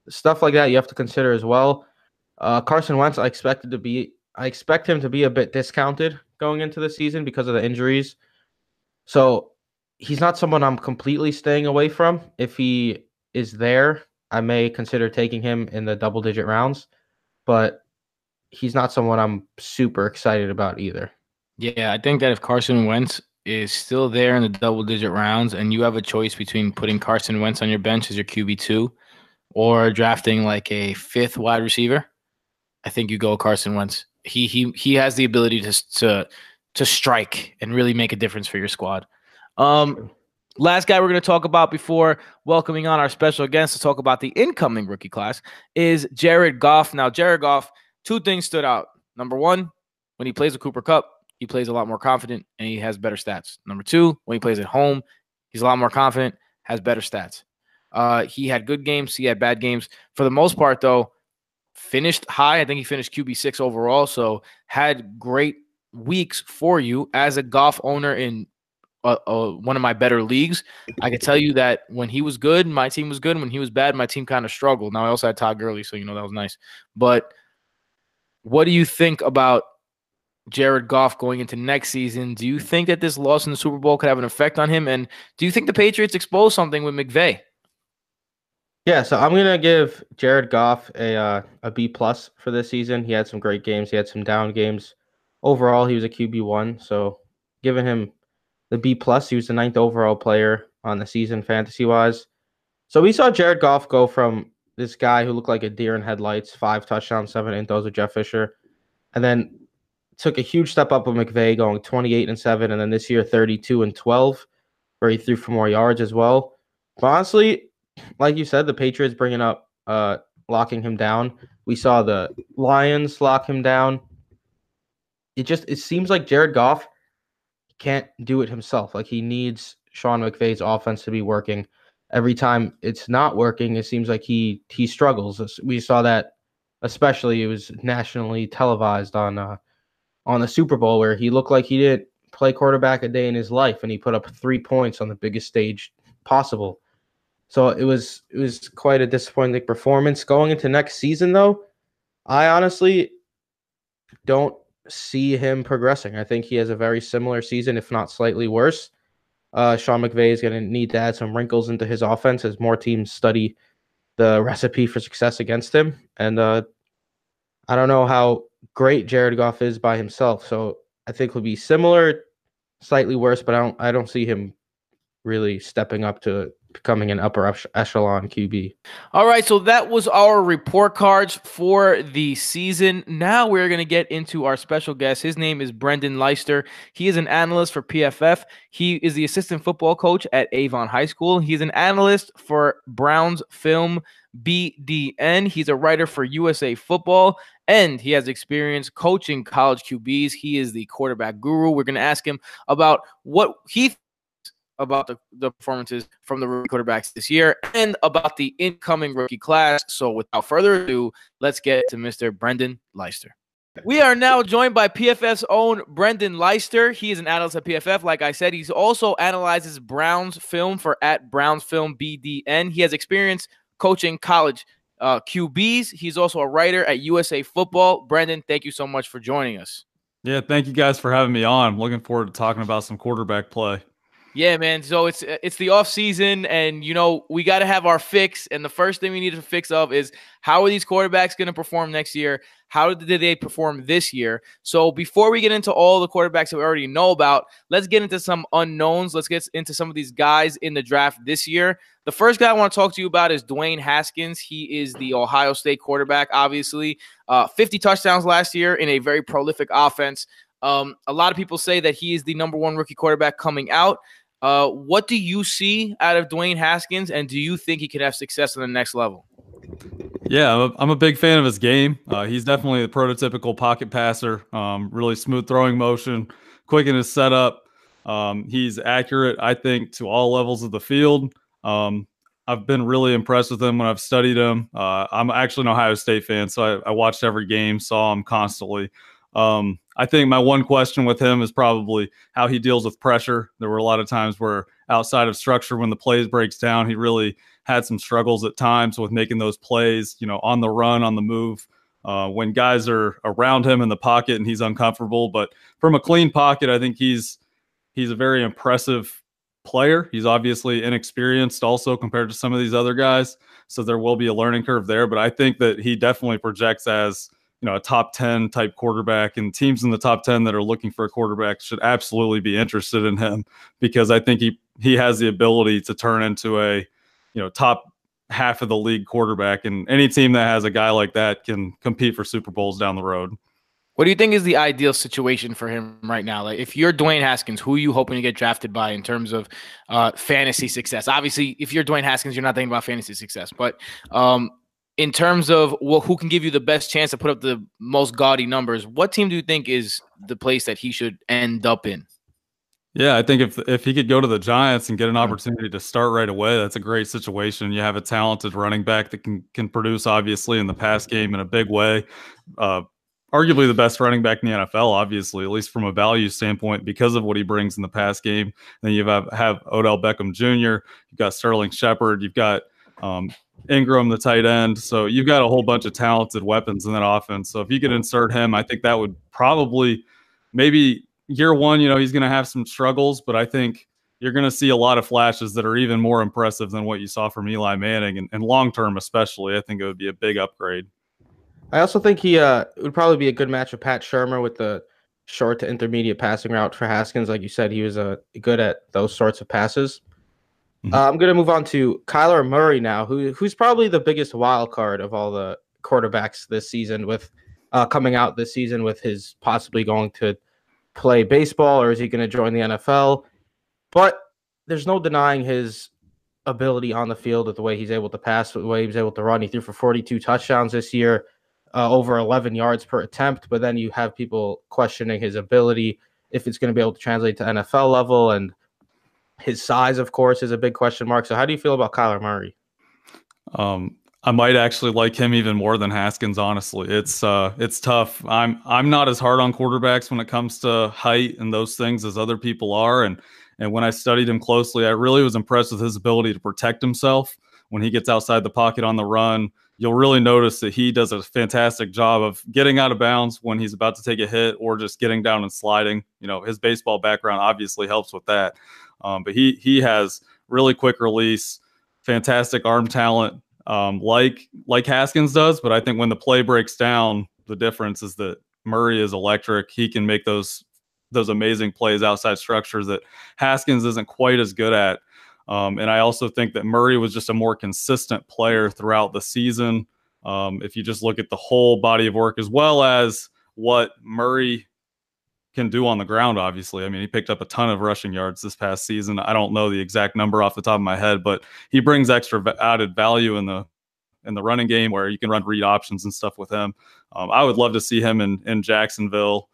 stuff like that you have to consider as well. Uh, Carson Wentz, I expected to be, I expect him to be a bit discounted going into the season because of the injuries. So he's not someone I'm completely staying away from. If he is there, I may consider taking him in the double digit rounds, but he's not someone I'm super excited about either. Yeah, I think that if Carson Wentz is still there in the double digit rounds and you have a choice between putting Carson Wentz on your bench as your QB2 or drafting like a fifth wide receiver, I think you go Carson Wentz. He he he has the ability to to to strike and really make a difference for your squad. Um last guy we're going to talk about before welcoming on our special guest to talk about the incoming rookie class is Jared Goff. Now Jared Goff, two things stood out. Number 1, when he plays with Cooper Kupp, he plays a lot more confident and he has better stats. Number two, when he plays at home, he's a lot more confident, has better stats. Uh, he had good games, he had bad games. For the most part, though, finished high. I think he finished QB six overall, so had great weeks for you as a Goff owner in uh, uh, one of my better leagues. I can tell you that when he was good, my team was good. When he was bad, my team kind of struggled. Now I also had Todd Gurley, so you know that was nice. But what do you think about Jared Goff going into next season. Do you think that this loss in the Super Bowl could have an effect on him? And do you think the Patriots expose something with McVay? Yeah, so I'm gonna give Jared Goff a uh, a B plus for this season. He had some great games. He had some down games. Overall, he was a QB one. So giving him the B plus. He was the ninth overall player on the season fantasy wise. So we saw Jared Goff go from this guy who looked like a deer in headlights, five touchdowns, seven intos with Jeff Fisher, and then took a huge step up with McVay going 28 and 7 and then this year 32 and 12 where he threw for more yards as well. But honestly, like you said, the Patriots bringing up uh locking him down. We saw the Lions lock him down. It just it seems like Jared Goff can't do it himself. Like he needs Sean McVay's offense to be working. Every time it's not working, it seems like he he struggles. We saw that especially it was nationally televised on uh, on the Super Bowl where he looked like he didn't play quarterback a day in his life and he put up three points on the biggest stage possible. So it was it was quite a disappointing performance. Going into next season though, I honestly don't see him progressing. I think he has a very similar season, if not slightly worse. Uh, Sean McVay is going to need to add some wrinkles into his offense as more teams study the recipe for success against him. And uh, I don't know how great Jared Goff is by himself. So I think he'll be similar, slightly worse, but I don't I don't see him really stepping up to becoming an upper echelon QB. All right, so that was our report cards for the season. Now we're going to get into our special guest. His name is Brendan Leister. He is an analyst for PFF. He is the assistant football coach at Avon High School. He's an analyst for Browns Film BDN. He's a writer for USA Football and he has experience coaching college QBs. He is the quarterback guru. We're going to ask him about what he about the, the performances from the rookie quarterbacks this year and about the incoming rookie class. So, without further ado, let's get to Mr. Brendan Leister. We are now joined by PFF's own Brendan Leister. He is an analyst at PFF. Like I said, he's also analyzes Browns film for at Browns Film BDN. He has experience coaching college uh, QBs. He's also a writer at USA Football. Brendan, thank you so much for joining us. Yeah, thank you guys for having me on. I'm looking forward to talking about some quarterback play. Yeah, man. So it's it's the off season, and you know we got to have our fix. And the first thing we need to fix of is how are these quarterbacks going to perform next year? How did they perform this year? So before we get into all the quarterbacks that we already know about, let's get into some unknowns. Let's get into some of these guys in the draft this year. The first guy I want to talk to you about is Dwayne Haskins. He is the Ohio State quarterback, obviously. Uh, 50 touchdowns last year in a very prolific offense. Um, a lot of people say that he is the number one rookie quarterback coming out. Uh, what do you see out of Dwayne Haskins, and do you think he could have success on the next level? Yeah, I'm a, I'm a big fan of his game. Uh, he's definitely the prototypical pocket passer. Um, really smooth throwing motion, quick in his setup. Um, he's accurate, I think, to all levels of the field. Um, I've been really impressed with him when I've studied him. Uh, I'm actually an Ohio State fan, so I, I watched every game, saw him constantly. Um, I think my one question with him is probably how he deals with pressure. There were a lot of times where outside of structure, when the plays breaks down, he really had some struggles at times with making those plays, you know, on the run, on the move. Uh, when guys are around him in the pocket and he's uncomfortable, but from a clean pocket, I think he's he's a very impressive player. He's obviously inexperienced also compared to some of these other guys, so there will be a learning curve there. But I think that he definitely projects as you know a top 10 type quarterback and teams in the top 10 that are looking for a quarterback should absolutely be interested in him because I think he he has the ability to turn into a you know top half of the league quarterback and any team that has a guy like that can compete for Super Bowls down the road. What do you think is the ideal situation for him right now? Like, if you're Dwayne Haskins, who are you hoping to get drafted by in terms of uh, fantasy success? Obviously, if you're Dwayne Haskins, you're not thinking about fantasy success, but um, in terms of well, who can give you the best chance to put up the most gaudy numbers, what team do you think is the place that he should end up in? Yeah, I think if if he could go to the Giants and get an opportunity to start right away, that's a great situation. You have a talented running back that can can produce obviously in the pass game in a big way. Uh, arguably the best running back in the NFL, obviously, at least from a value standpoint, because of what he brings in the pass game. Then you have have Odell Beckham Jr., you've got Sterling Shepard, you've got um, Engram, the tight end. So you've got a whole bunch of talented weapons in that offense. So if you could insert him, I think that would probably maybe year one, you know, he's going to have some struggles, but I think you're going to see a lot of flashes that are even more impressive than what you saw from Eli Manning. And, and long term, especially, I think it would be a big upgrade. I also think he uh, would probably be a good match with Pat Shurmur with the short to intermediate passing route for Haskins. Like you said, he was uh, good at those sorts of passes. Mm-hmm. Uh, I'm going to move on to Kyler Murray now, who who's probably the biggest wild card of all the quarterbacks this season, with uh, coming out this season with his possibly going to play baseball or is he going to join the NFL? But there's no denying his ability on the field with the way he's able to pass, with the way he was able to run. He threw for 42 touchdowns this year, uh, over 11 yards per attempt. But then you have people questioning his ability if it's going to be able to translate to NFL level and his size, of course, is a big question mark. So, how do you feel about Kyler Murray? Um, I might actually like him even more than Haskins. Honestly, it's uh, it's tough. I'm I'm not as hard on quarterbacks when it comes to height and those things as other people are. And and when I studied him closely, I really was impressed with his ability to protect himself when he gets outside the pocket on the run. You'll really notice that he does a fantastic job of getting out of bounds when he's about to take a hit or just getting down and sliding. You know, his baseball background obviously helps with that. Um, but he he has really quick release, fantastic arm talent, um, like like Haskins does. But I think when the play breaks down, the difference is that Murray is electric. He can make those those amazing plays outside structures that Haskins isn't quite as good at. Um, and I also think that Murray was just a more consistent player throughout the season. Um, if you just look at the whole body of work, as well as what Murray can do on the ground. Obviously, I mean, he picked up a ton of rushing yards this past season. I don't know the exact number off the top of my head, but he brings extra added value in the in the running game where you can run read options and stuff with him. Um, I would love to see him in in Jacksonville.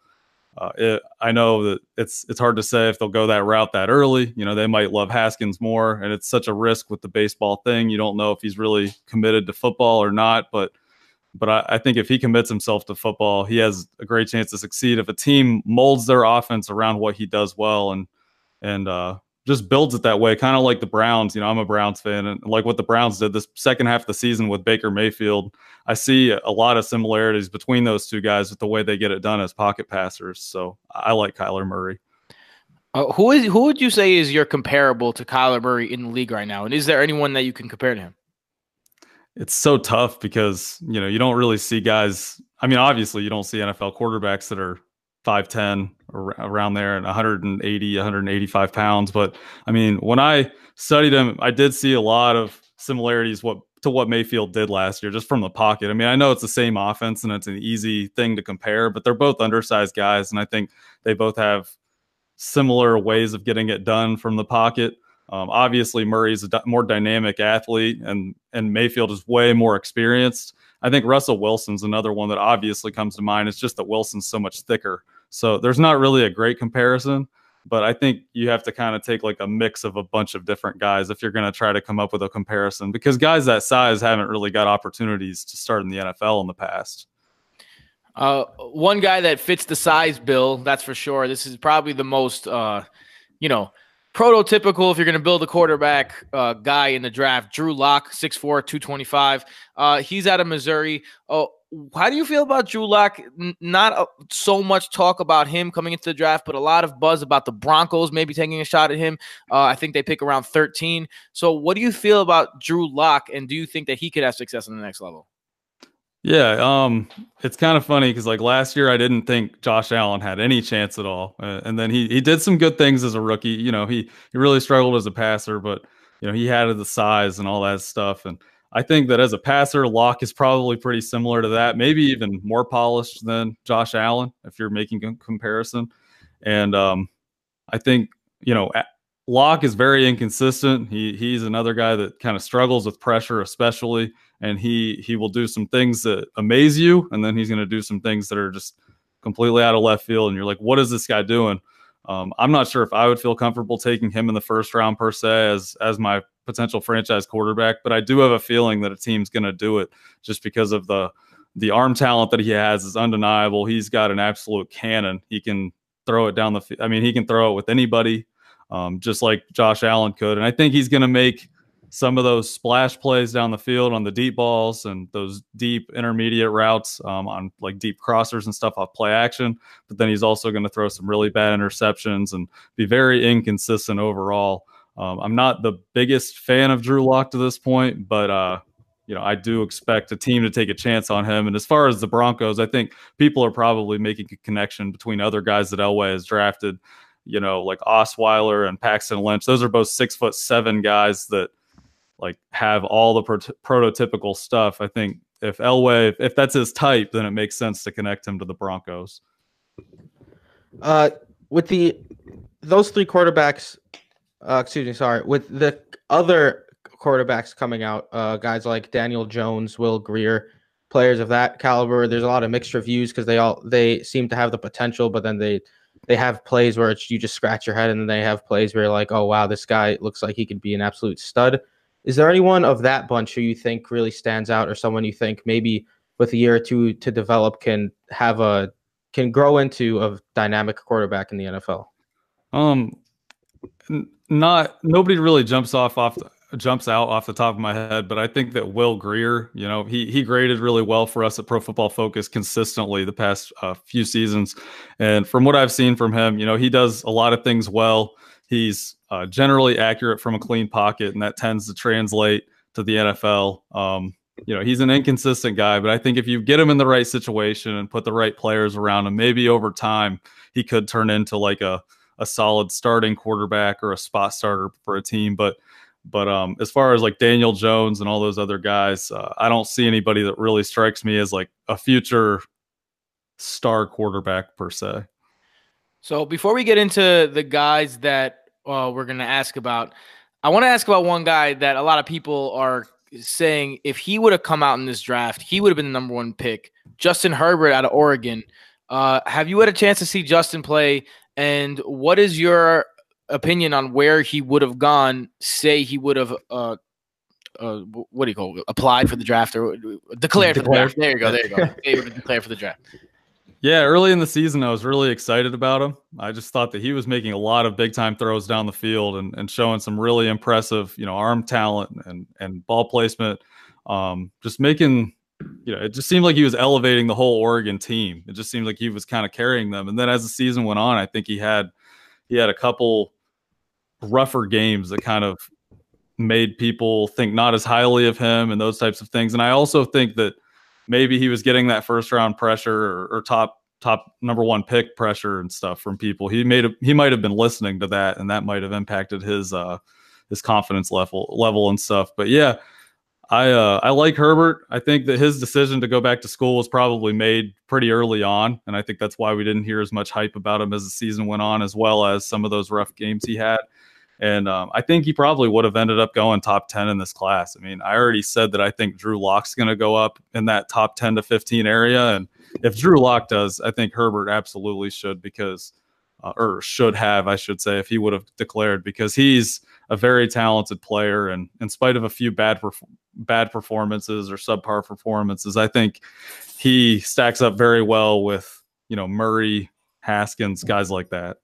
Uh, it, I know that it's it's hard to say if they'll go that route that early. You know, they might love Haskins more, and it's such a risk with the baseball thing. You don't know if he's really committed to football or not, but but I, I, think if he commits himself to football, he has a great chance to succeed. If a team molds their offense around what he does well and and uh, just builds it that way, kind of like the Browns. You know, I'm a Browns fan, and like what the Browns did this second half of the season with Baker Mayfield, I see a lot of similarities between those two guys with the way they get it done as pocket passers. So I like Kyler Murray. Uh, who is who would you say is your comparable to Kyler Murray in the league right now? And is there anyone that you can compare to him? It's so tough because you know you don't really see guys. I mean, obviously you don't see NFL quarterbacks that are 5'10 around there and 180, 185 pounds. But I mean, when I studied him, I did see a lot of similarities what to what Mayfield did last year, just from the pocket. I mean, I know it's the same offense and it's an easy thing to compare, but they're both undersized guys, and I think they both have similar ways of getting it done from the pocket. Um, obviously, Murray's a more dynamic athlete, and and Mayfield is way more experienced. I think Russell Wilson's another one that obviously comes to mind. It's just that Wilson's so much thicker. So there's not really a great comparison, but I think you have to kind of take like a mix of a bunch of different guys if you're going to try to come up with a comparison because guys that size haven't really got opportunities to start in the NFL in the past. Uh, one guy that fits the size bill, that's for sure. This is probably the most, uh, you know, prototypical if you're going to build a quarterback uh, guy in the draft. Drew Lock, 6'4, 225. Uh, he's out of Missouri. Oh, how do you feel about Drew Lock? N- not uh, so much talk about him coming into the draft, but a lot of buzz about the Broncos maybe taking a shot at him. Uh, I think they pick around 13. So, what do you feel about Drew Lock, and do you think that he could have success on the next level? Yeah, um, it's kind of funny because like last year I didn't think Josh Allen had any chance at all, uh, and then he he did some good things as a rookie. You know, he he really struggled as a passer, but you know he had the size and all that stuff. And I think that as a passer, Lock is probably pretty similar to that, maybe even more polished than Josh Allen if you're making a comparison. And um, I think you know Lock is very inconsistent. He he's another guy that kind of struggles with pressure, especially and he he will do some things that amaze you, and then he's going to do some things that are just completely out of left field, and you're like, what is this guy doing? Um, I'm not sure if I would feel comfortable taking him in the first round per se as as my potential franchise quarterback, but I do have a feeling that a team's going to do it just because of the the arm talent that he has is undeniable. He's got an absolute cannon. He can throw it down the. I mean, he can throw it with anybody, um, just like Josh Allen could. And I think he's going to make some of those splash plays down the field on the deep balls and those deep intermediate routes um, on like deep crossers and stuff off play action. But then he's also going to throw some really bad interceptions and be very inconsistent overall. Um, I'm not the biggest fan of Drew Lock to this point, but uh, you know I do expect a team to take a chance on him. And as far as the Broncos, I think people are probably making a connection between other guys that Elway has drafted. You know, like Osweiler and Paxton Lynch. Those are both six foot seven guys that like have all the pro- prototypical stuff. I think if Elway, if that's his type, then it makes sense to connect him to the Broncos. Uh, with the those three quarterbacks, uh, excuse me, sorry, with the other quarterbacks coming out, uh, guys like Daniel Jones, Will Grier, players of that caliber. There's a lot of mixed reviews because they all they seem to have the potential, but then they they have plays where it's you just scratch your head, and then they have plays where you're like, oh wow, this guy looks like he could be an absolute stud. Is there anyone of that bunch who you think really stands out, or someone you think maybe with a year or two to develop can have a can grow into a dynamic quarterback in the NFL? Um, not nobody really jumps off off the, jumps out off the top of my head, but I think that Will Grier, you know, he he graded really well for us at Pro Football Focus consistently the past uh, few seasons, and from what I've seen from him, you know, he does a lot of things well. He's uh, generally accurate from a clean pocket, and that tends to translate to the NFL. Um, you know, he's an inconsistent guy, but I think if you get him in the right situation and put the right players around him, maybe over time he could turn into like a a solid starting quarterback or a spot starter for a team. But but um, as far as like Daniel Jones and all those other guys, uh, I don't see anybody that really strikes me as like a future star quarterback per se. So before we get into the guys that uh, we're going to ask about, I want to ask about one guy that a lot of people are saying if he would have come out in this draft, he would have been the number one pick. Justin Herbert out of Oregon. Uh, have you had a chance to see Justin play? And what is your opinion on where he would have gone? Say he would have, uh, uh, what do you call it? Applied for the draft or declared, declared. for the draft. There you go. There you go. declared for the draft. Yeah, early in the season, I was really excited about him. I just thought that he was making a lot of big time throws down the field and, and showing some really impressive, you know, arm talent and and ball placement. Um, just making, you know, it just seemed like he was elevating the whole Oregon team. It just seemed like he was kind of carrying them. And then as the season went on, I think he had he had a couple rougher games that kind of made people think not as highly of him and those types of things. And I also think that maybe he was getting that first round pressure or, or top top number one pick pressure and stuff from people. He made a, he might have been listening to that, and that might have impacted his uh his confidence level level and stuff. But yeah, I uh I like Herbert. I think that his decision to go back to school was probably made pretty early on, and I think that's why we didn't hear as much hype about him as the season went on, as well as some of those rough games he had. And um, I think he probably would have ended up going top 10 in this class. I mean, I already said that I think Drew Lock's going to go up in that top 10 to 15 area. And if Drew Lock does, I think Herbert absolutely should because, uh, or should have, I should say, if he would have declared, because he's a very talented player. And in spite of a few bad, perf- bad performances or subpar performances, I think he stacks up very well with, you know, Murray, Haskins, guys like that.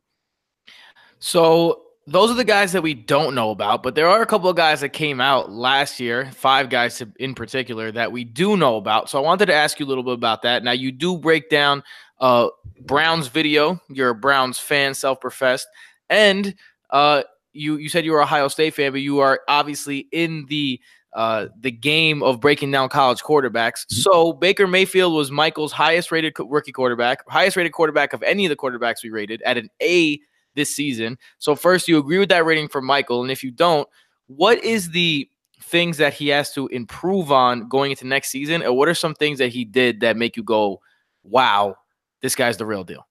So those are the guys that we don't know about, but there are a couple of guys that came out last year, five guys in particular that we do know about. So I wanted to ask you a little bit about that. Now you do break down uh, Browns video. You're a Browns fan, self-professed, and uh, you you said you were a Ohio State fan, but you are obviously in the uh, the game of breaking down college quarterbacks. So Baker Mayfield was Michael's highest rated rookie quarterback, highest rated quarterback of any of the quarterbacks we rated at an A this season. So first, you agree with that rating for Michael, and if you don't, what is the things that he has to improve on going into next season, and what are some things that he did that make you go, "Wow, this guy's the real deal"?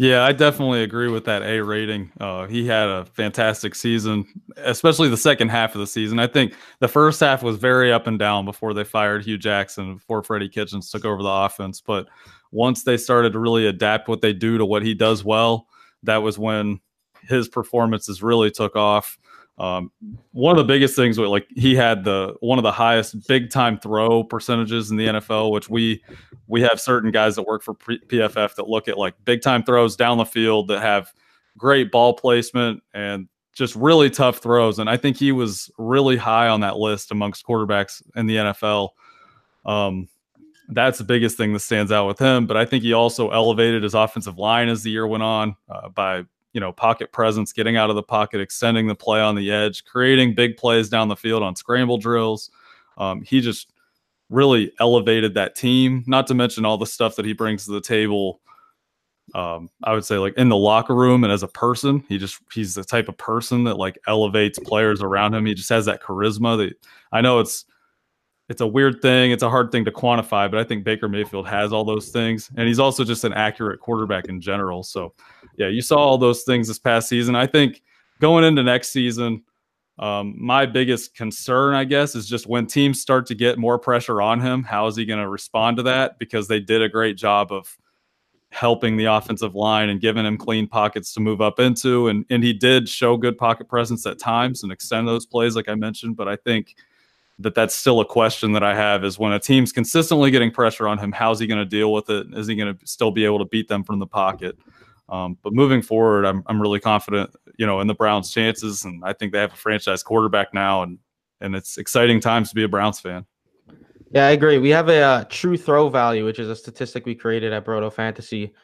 Yeah, I definitely agree with that A rating. Uh, he had a fantastic season, especially the second half of the season. I think the first half was very up and down before they fired Hue Jackson, before Freddie Kitchens took over the offense. But once they started to really adapt what they do to what he does well, that was when his performances really took off. Um, one of the biggest things was like he had the one of the highest big time throw percentages in the NFL, which we we have certain guys that work for PFF that look at like big time throws down the field that have great ball placement and just really tough throws. And I think he was really high on that list amongst quarterbacks in the NFL. Um, that's the biggest thing that stands out with him. But I think he also elevated his offensive line as the year went on uh, by you know, pocket presence, getting out of the pocket, extending the play on the edge, creating big plays down the field on scramble drills. Um, he just really elevated that team, not to mention all the stuff that he brings to the table. Um, I would say like in the locker room and as a person, he just he's the type of person that like elevates players around him. He just has that charisma that I know it's it's a weird thing. It's a hard thing to quantify, but I think Baker Mayfield has all those things. And he's also just an accurate quarterback in general. So, yeah, you saw all those things this past season. I think going into next season, um, my biggest concern, I guess, is just when teams start to get more pressure on him, how is he going to respond to that? Because they did a great job of helping the offensive line and giving him clean pockets to move up into. And, and he did show good pocket presence at times and extend those plays, like I mentioned. But I think – that that's still a question that I have is when a team's consistently getting pressure on him, how's he going to deal with it? Is he going to still be able to beat them from the pocket? Um, but moving forward, I'm I'm really confident, you know, in the Browns' chances, and I think they have a franchise quarterback now, and and it's exciting times to be a Browns fan. Yeah, I agree. We have a uh, true throw value, which is a statistic we created at Brodo Fantasy,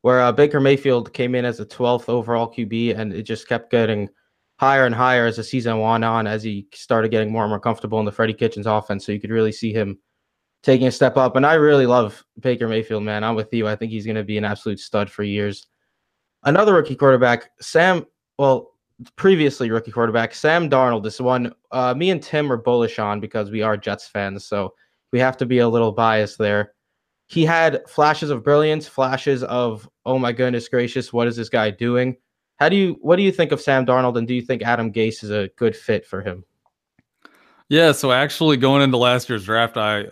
where uh, Baker Mayfield came in as the 12th overall QB, and it just kept getting higher and higher as the season went on, as he started getting more and more comfortable in the Freddie Kitchens offense. So you could really see him taking a step up. And I really love Baker Mayfield, man. I'm with you. I think he's going to be an absolute stud for years. Another rookie quarterback, Sam, well, previously rookie quarterback, Sam Darnold. This one, uh, me and Tim are bullish on because we are Jets fans. So we have to be a little biased there. He had flashes of brilliance, flashes of, oh my goodness gracious, what is this guy doing? How do you what do you think of Sam Darnold and do you think Adam Gase is a good fit for him? Yeah, so actually going into last year's draft, I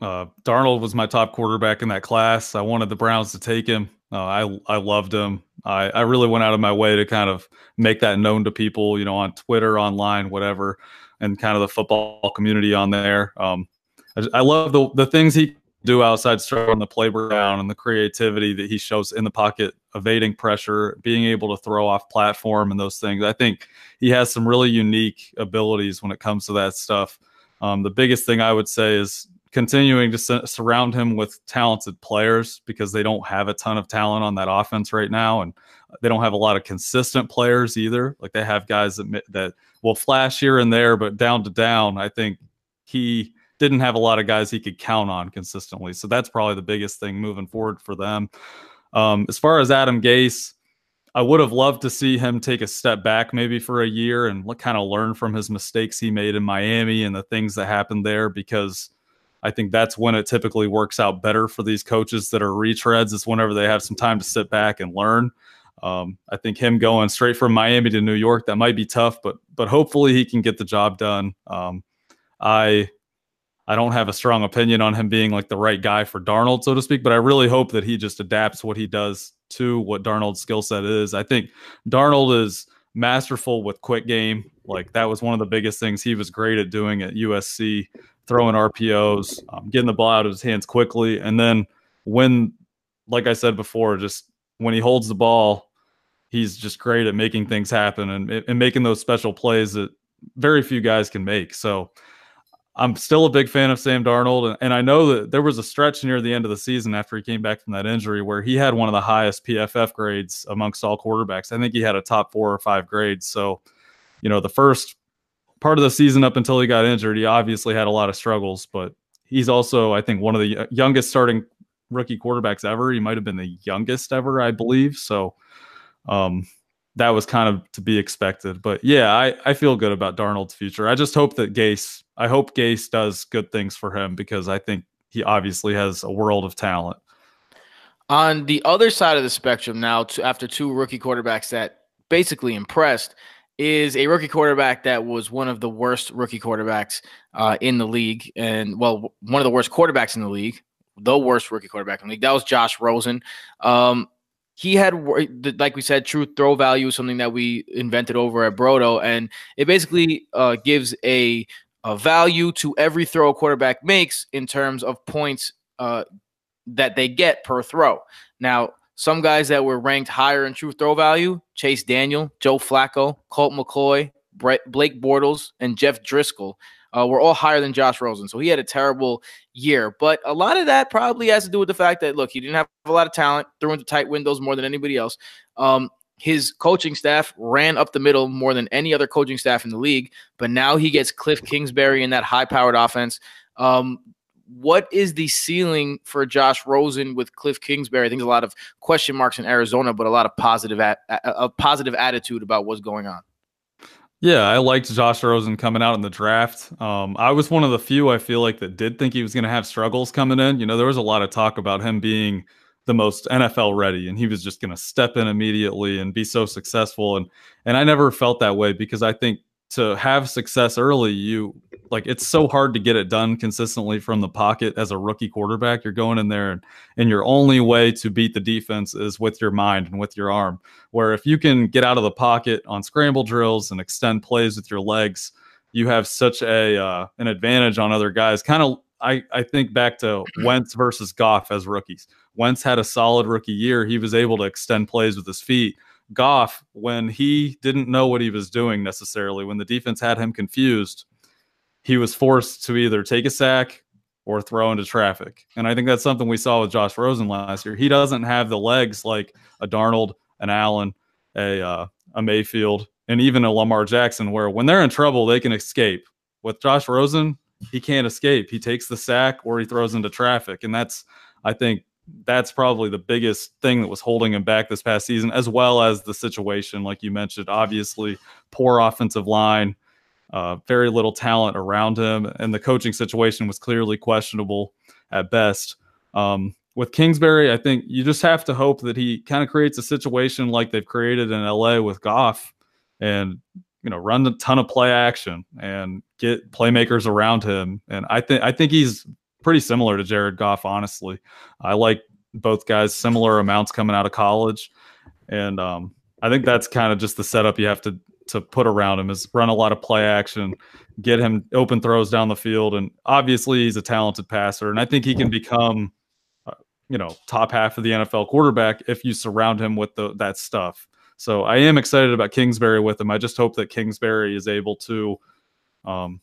uh, Darnold was my top quarterback in that class. I wanted the Browns to take him. Uh, I I loved him. I, I really went out of my way to kind of make that known to people, you know, on Twitter, online, whatever, and kind of the football community on there. Um, I, I love the the things he do outside throw on the playground and the creativity that he shows in the pocket, evading pressure, being able to throw off platform and those things. I think he has some really unique abilities when it comes to that stuff. Um, the biggest thing I would say is continuing to surround him with talented players because they don't have a ton of talent on that offense right now, and they don't have a lot of consistent players either. Like they have guys that that will flash here and there, but down to down, I think he didn't have a lot of guys he could count on consistently. So that's probably the biggest thing moving forward for them. Um, as far as Adam Gase, I would have loved to see him take a step back maybe for a year and kind of learn from his mistakes he made in Miami and the things that happened there because I think that's when it typically works out better for these coaches that are retreads is whenever they have some time to sit back and learn. Um, I think him going straight from Miami to New York that might be tough, but but hopefully he can get the job done. Um, I I don't have a strong opinion on him being like the right guy for Darnold, so to speak, but I really hope that he just adapts what he does to what Darnold's skill set is. I think Darnold is masterful with quick game. Like that was one of the biggest things he was great at doing at USC, throwing RPOs, um, getting the ball out of his hands quickly. And then when, like I said before, just when he holds the ball, he's just great at making things happen and, and making those special plays that very few guys can make. So, I'm still a big fan of Sam Darnold, and, and, I know that there was a stretch near the end of the season after he came back from that injury where he had one of the highest PFF grades amongst all quarterbacks. I think he had a top four or five grades. So you know, the first part of the season up until he got injured, he obviously had a lot of struggles, but he's also, I think, one of the youngest starting rookie quarterbacks ever. He might have been the youngest ever, I believe. So um, that was kind of to be expected. But yeah, I, I feel good about Darnold's future. I just hope that Gase, I hope Gase does good things for him because I think he obviously has a world of talent. On the other side of the spectrum now, after two rookie quarterbacks that basically impressed, is a rookie quarterback that was one of the worst rookie quarterbacks uh, in the league, and well, one of the worst quarterbacks in the league, the worst rookie quarterback in the league. That was Josh Rosen. Um, he had, like we said, true throw value, something that we invented over at Brodo, and it basically uh, gives a, a, value to every throw a quarterback makes in terms of points uh, that they get per throw. Now, some guys that were ranked higher in true throw value: Chase Daniel, Joe Flacco, Colt McCoy, Blake Bortles, and Jeff Driskel uh, were all higher than Josh Rosen. So he had a terrible year. But a lot of that probably has to do with the fact that, look, he didn't have a lot of talent, threw into tight windows more than anybody else. Um, his coaching staff ran up the middle more than any other coaching staff in the league. But now he gets Cliff Kingsbury in that high powered offense. Um, what is the ceiling for Josh Rosen with Cliff Kingsbury? I think there's a lot of question marks in Arizona, but a lot of positive a, a positive attitude about what's going on. Yeah, I liked Josh Rosen coming out in the draft. Um, I was one of the few I feel like that did think he was going to have struggles coming in. You know, there was a lot of talk about him being the most NFL ready, and he was just going to step in immediately and be so successful. And and I never felt that way because I think to have success early, you like it's so hard to get it done consistently from the pocket as a rookie quarterback. You're going in there and, and your only way to beat the defense is with your mind and with your arm. Where if you can get out of the pocket on scramble drills and extend plays with your legs, you have such a uh, an advantage on other guys. Kind of I, I think back to Wentz versus Goff as rookies. Wentz had a solid rookie year. He was able to extend plays with his feet. Goff, when he didn't know what he was doing necessarily, when the defense had him confused, he was forced to either take a sack or throw into traffic. And I think that's something we saw with Josh Rosen last year. He doesn't have the legs like a Darnold, an Allen, a uh, a Mayfield, and even a Lamar Jackson, where when they're in trouble, they can escape. With Josh Rosen, he can't escape. He takes the sack or he throws into traffic. And that's, I think, that's probably the biggest thing that was holding him back this past season, as well as the situation, like you mentioned. Obviously, poor offensive line, uh, very little talent around him, and the coaching situation was clearly questionable at best. Um, with Kingsbury, I think you just have to hope that he kind of creates a situation like they've created in LA with Goff, and you know, run a ton of play action and get playmakers around him. And I think I think he's pretty similar to Jared Goff. Honestly, I like both guys similar amounts coming out of college, and um, I think that's kind of just the setup you have to to put around him is run a lot of play action, get him open throws down the field, and obviously he's a talented passer, and I think he can become, uh, you know, top half of the NFL quarterback if you surround him with the that stuff. So I am excited about Kingsbury with him. I just hope that Kingsbury is able to, um,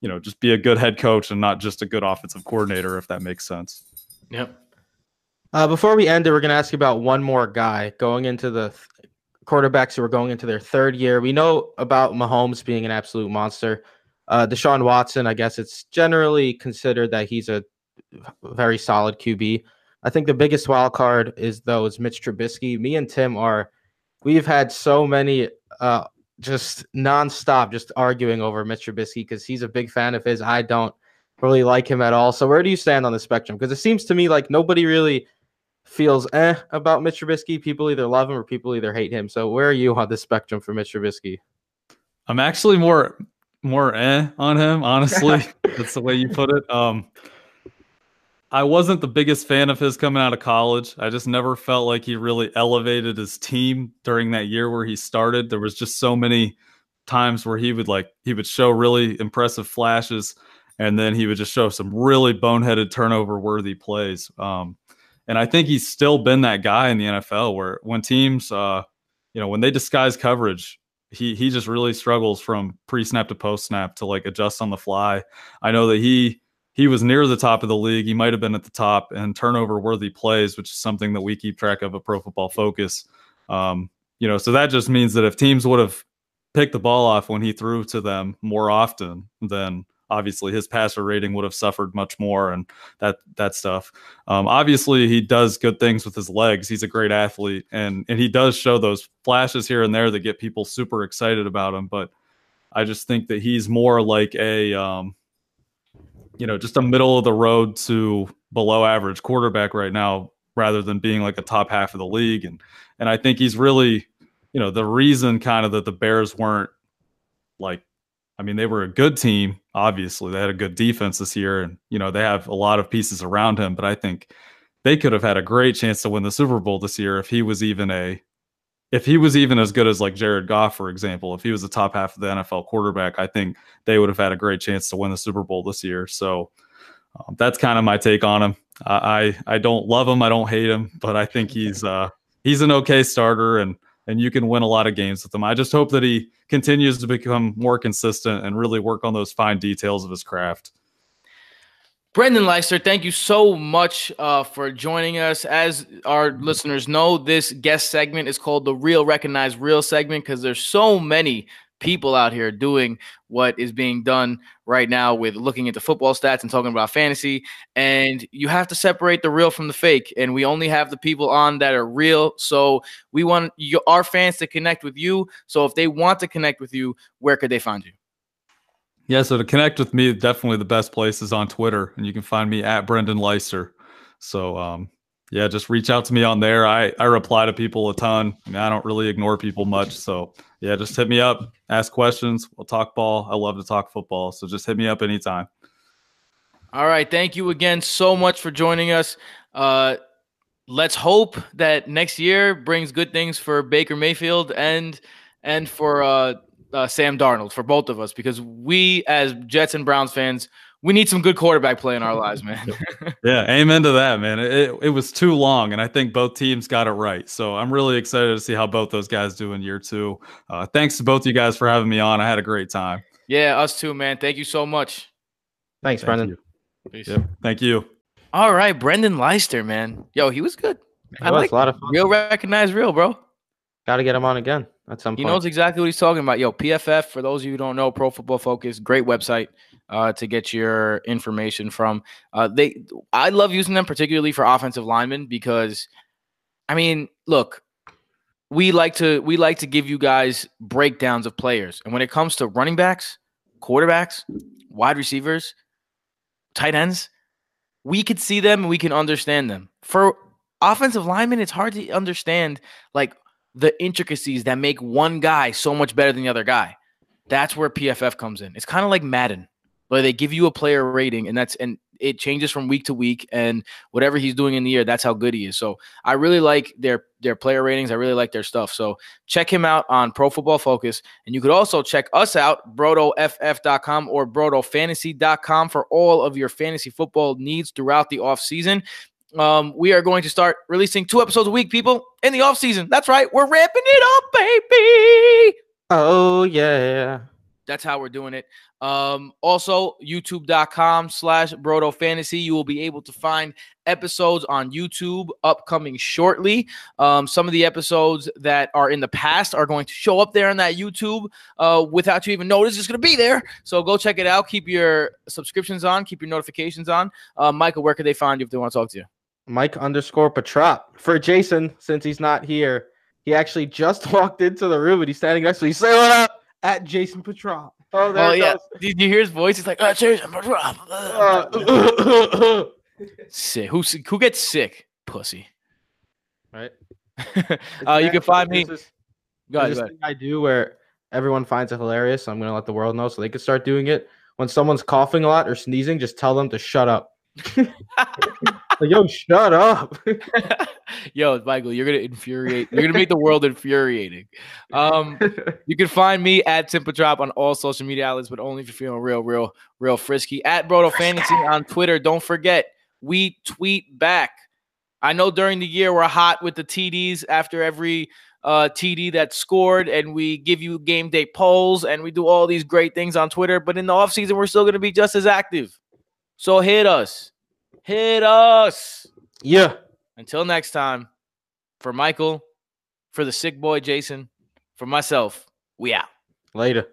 you know, just be a good head coach and not just a good offensive coordinator, if that makes sense. Yep. Uh, before we end it, we're going to ask you about one more guy going into the quarterbacks who are going into their third year. We know about Mahomes being an absolute monster. Uh, Deshaun Watson, I guess it's generally considered that he's a very solid QB. I think the biggest wild card is though is Mitch Trubisky. Me and Tim are we've had so many uh just nonstop just arguing over Mitch Trubisky because he's a big fan of his. I don't really like him at all. So where do you stand on the spectrum? Because it seems to me like nobody really feels eh about Mitch Trubisky. People either love him or people either hate him. So where are you on the spectrum for Mitch Trubisky? I'm actually more more eh on him, honestly. That's the way you put it. Um I wasn't the biggest fan of his coming out of college. I just never felt like he really elevated his team during that year where he started. There was just so many times where he would like he would show really impressive flashes and then he would just show some really boneheaded turnover worthy plays. Um, and I think he's still been that guy in the NFL where when teams, uh, you know, when they disguise coverage, he he just really struggles from pre snap to post snap to like adjust on the fly. I know that he he was near the top of the league. He might have been at the top and turnover worthy plays, which is something that we keep track of at Pro Football Focus. Um, you know, so that just means that if teams would have picked the ball off when he threw to them more often, then obviously his passer rating would have suffered much more and that that stuff. Um, obviously, he does good things with his legs. He's a great athlete, and and he does show those flashes here and there that get people super excited about him. But I just think that he's more like a um, you know just a middle of the road to below average quarterback right now rather than being like a top half of the league. And and I think he's really you know the reason kind of that the Bears weren't like I mean they were a good team obviously. They had a good defense this year and you know they have a lot of pieces around him. But I think they could have had a great chance to win the Super Bowl this year if he was even a if he was even as good as like Jared Goff, for example, if he was the top half of the NFL quarterback, I think they would have had a great chance to win the Super Bowl this year. So um, that's kind of my take on him. I, I, I don't love him, I don't hate him, but I think he's uh, he's an okay starter, and and you can win a lot of games with him. I just hope that he continues to become more consistent and really work on those fine details of his craft. Brendan Leister, thank you so much uh, for joining us. As our listeners know, this guest segment is called the Real Recognize Real segment because there's so many people out here doing what is being done right now with looking at the football stats and talking about fantasy. And you have to separate the real from the fake. And we only have the people on that are real. So we want our fans to connect with you. So if they want to connect with you, where could they find you? Yeah, so to connect with me, definitely the best place is on Twitter, and you can find me at Brendan Leister. So, um, yeah, just reach out to me on there. I I reply to people a ton. I, mean, I don't really ignore people much. So, yeah, just hit me up, ask questions. We'll talk ball. I love to talk football, so just hit me up anytime. All right, thank you again so much for joining us. Uh, let's hope that next year brings good things for Baker Mayfield and and for uh, uh, Sam Darnold for both of us because we, as Jets and Browns fans, we need some good quarterback play in our lives, man. yeah, amen to that, man. It, it was too long, and I think both teams got it right. So I'm really excited to see how both those guys do in year two. Uh, thanks to both you guys for having me on. I had a great time. Yeah, us too, man. Thank you so much. Thanks, Thank Brendan. You. Peace. Yep. Thank you. All right, Brendan Leister, man. Yo, he was good. I like a lot of fun. real recognize real, bro. Got to get him on again at some he point. knows exactly what he's talking about. Yo, PFF, for those of you who don't know, Pro Football Focus, great website uh, to get your information from. Uh, they, I love using them particularly for offensive linemen because, I mean, look, we like to we like to give you guys breakdowns of players, and when it comes to running backs, quarterbacks, wide receivers, tight ends, we could see them and we can understand them. For offensive linemen, it's hard to understand like the intricacies that make one guy so much better than the other guy. That's where PFF comes in. It's kind of like Madden, where they give you a player rating, and that's and it changes from week to week. And whatever he's doing in the year, that's how good he is. So I really like their their player ratings. I really like their stuff. So check him out on Pro Football Focus, and you could also check us out, BrodoFF.com or BrodoFantasy.com for all of your fantasy football needs throughout the off season um, we are going to start releasing two episodes a week, people, in the off season. That's right, we're ramping it up, baby. Oh yeah, that's how we're doing it. Um, also, youtube.com slash Brodo Fantasy. You will be able to find episodes on YouTube upcoming shortly. Um, some of the episodes that are in the past are going to show up there on that YouTube uh, without you even notice it's going to be there. So go check it out. Keep your subscriptions on, keep your notifications on. Uh, Michael, where can they find you if they want to talk to you? Mike underscore Patrop. For Jason, since he's not here, he actually just walked into the room and he's standing next to me. Say what up at Jason Patrop. Oh, there oh yeah. Did you hear his voice? He's like, oh, Jason Patrop. Uh, sick. Who who gets sick? Pussy. Right. uh, you can find me. This, go ahead, go ahead. I do where everyone finds it hilarious. So I'm gonna let the world know so they can start doing it. When someone's coughing a lot or sneezing, just tell them to shut up. Like, yo, shut up. yo, Michael, you're gonna infuriate. You're gonna make the world infuriating. Um, you can find me at Drop on all social media outlets, but only if you're feeling real, real, real frisky. At Brodo Fantasy on Twitter. Don't forget, we tweet back. I know during the year we're hot with the TDs after every uh, TD that scored, and we give you game day polls, and we do all these great things on Twitter. But in the offseason, we're still going to be just as active. So hit us. Hit us. Yeah. Until next time, for Michael, for the sick boy Jason, for myself, we out. Later.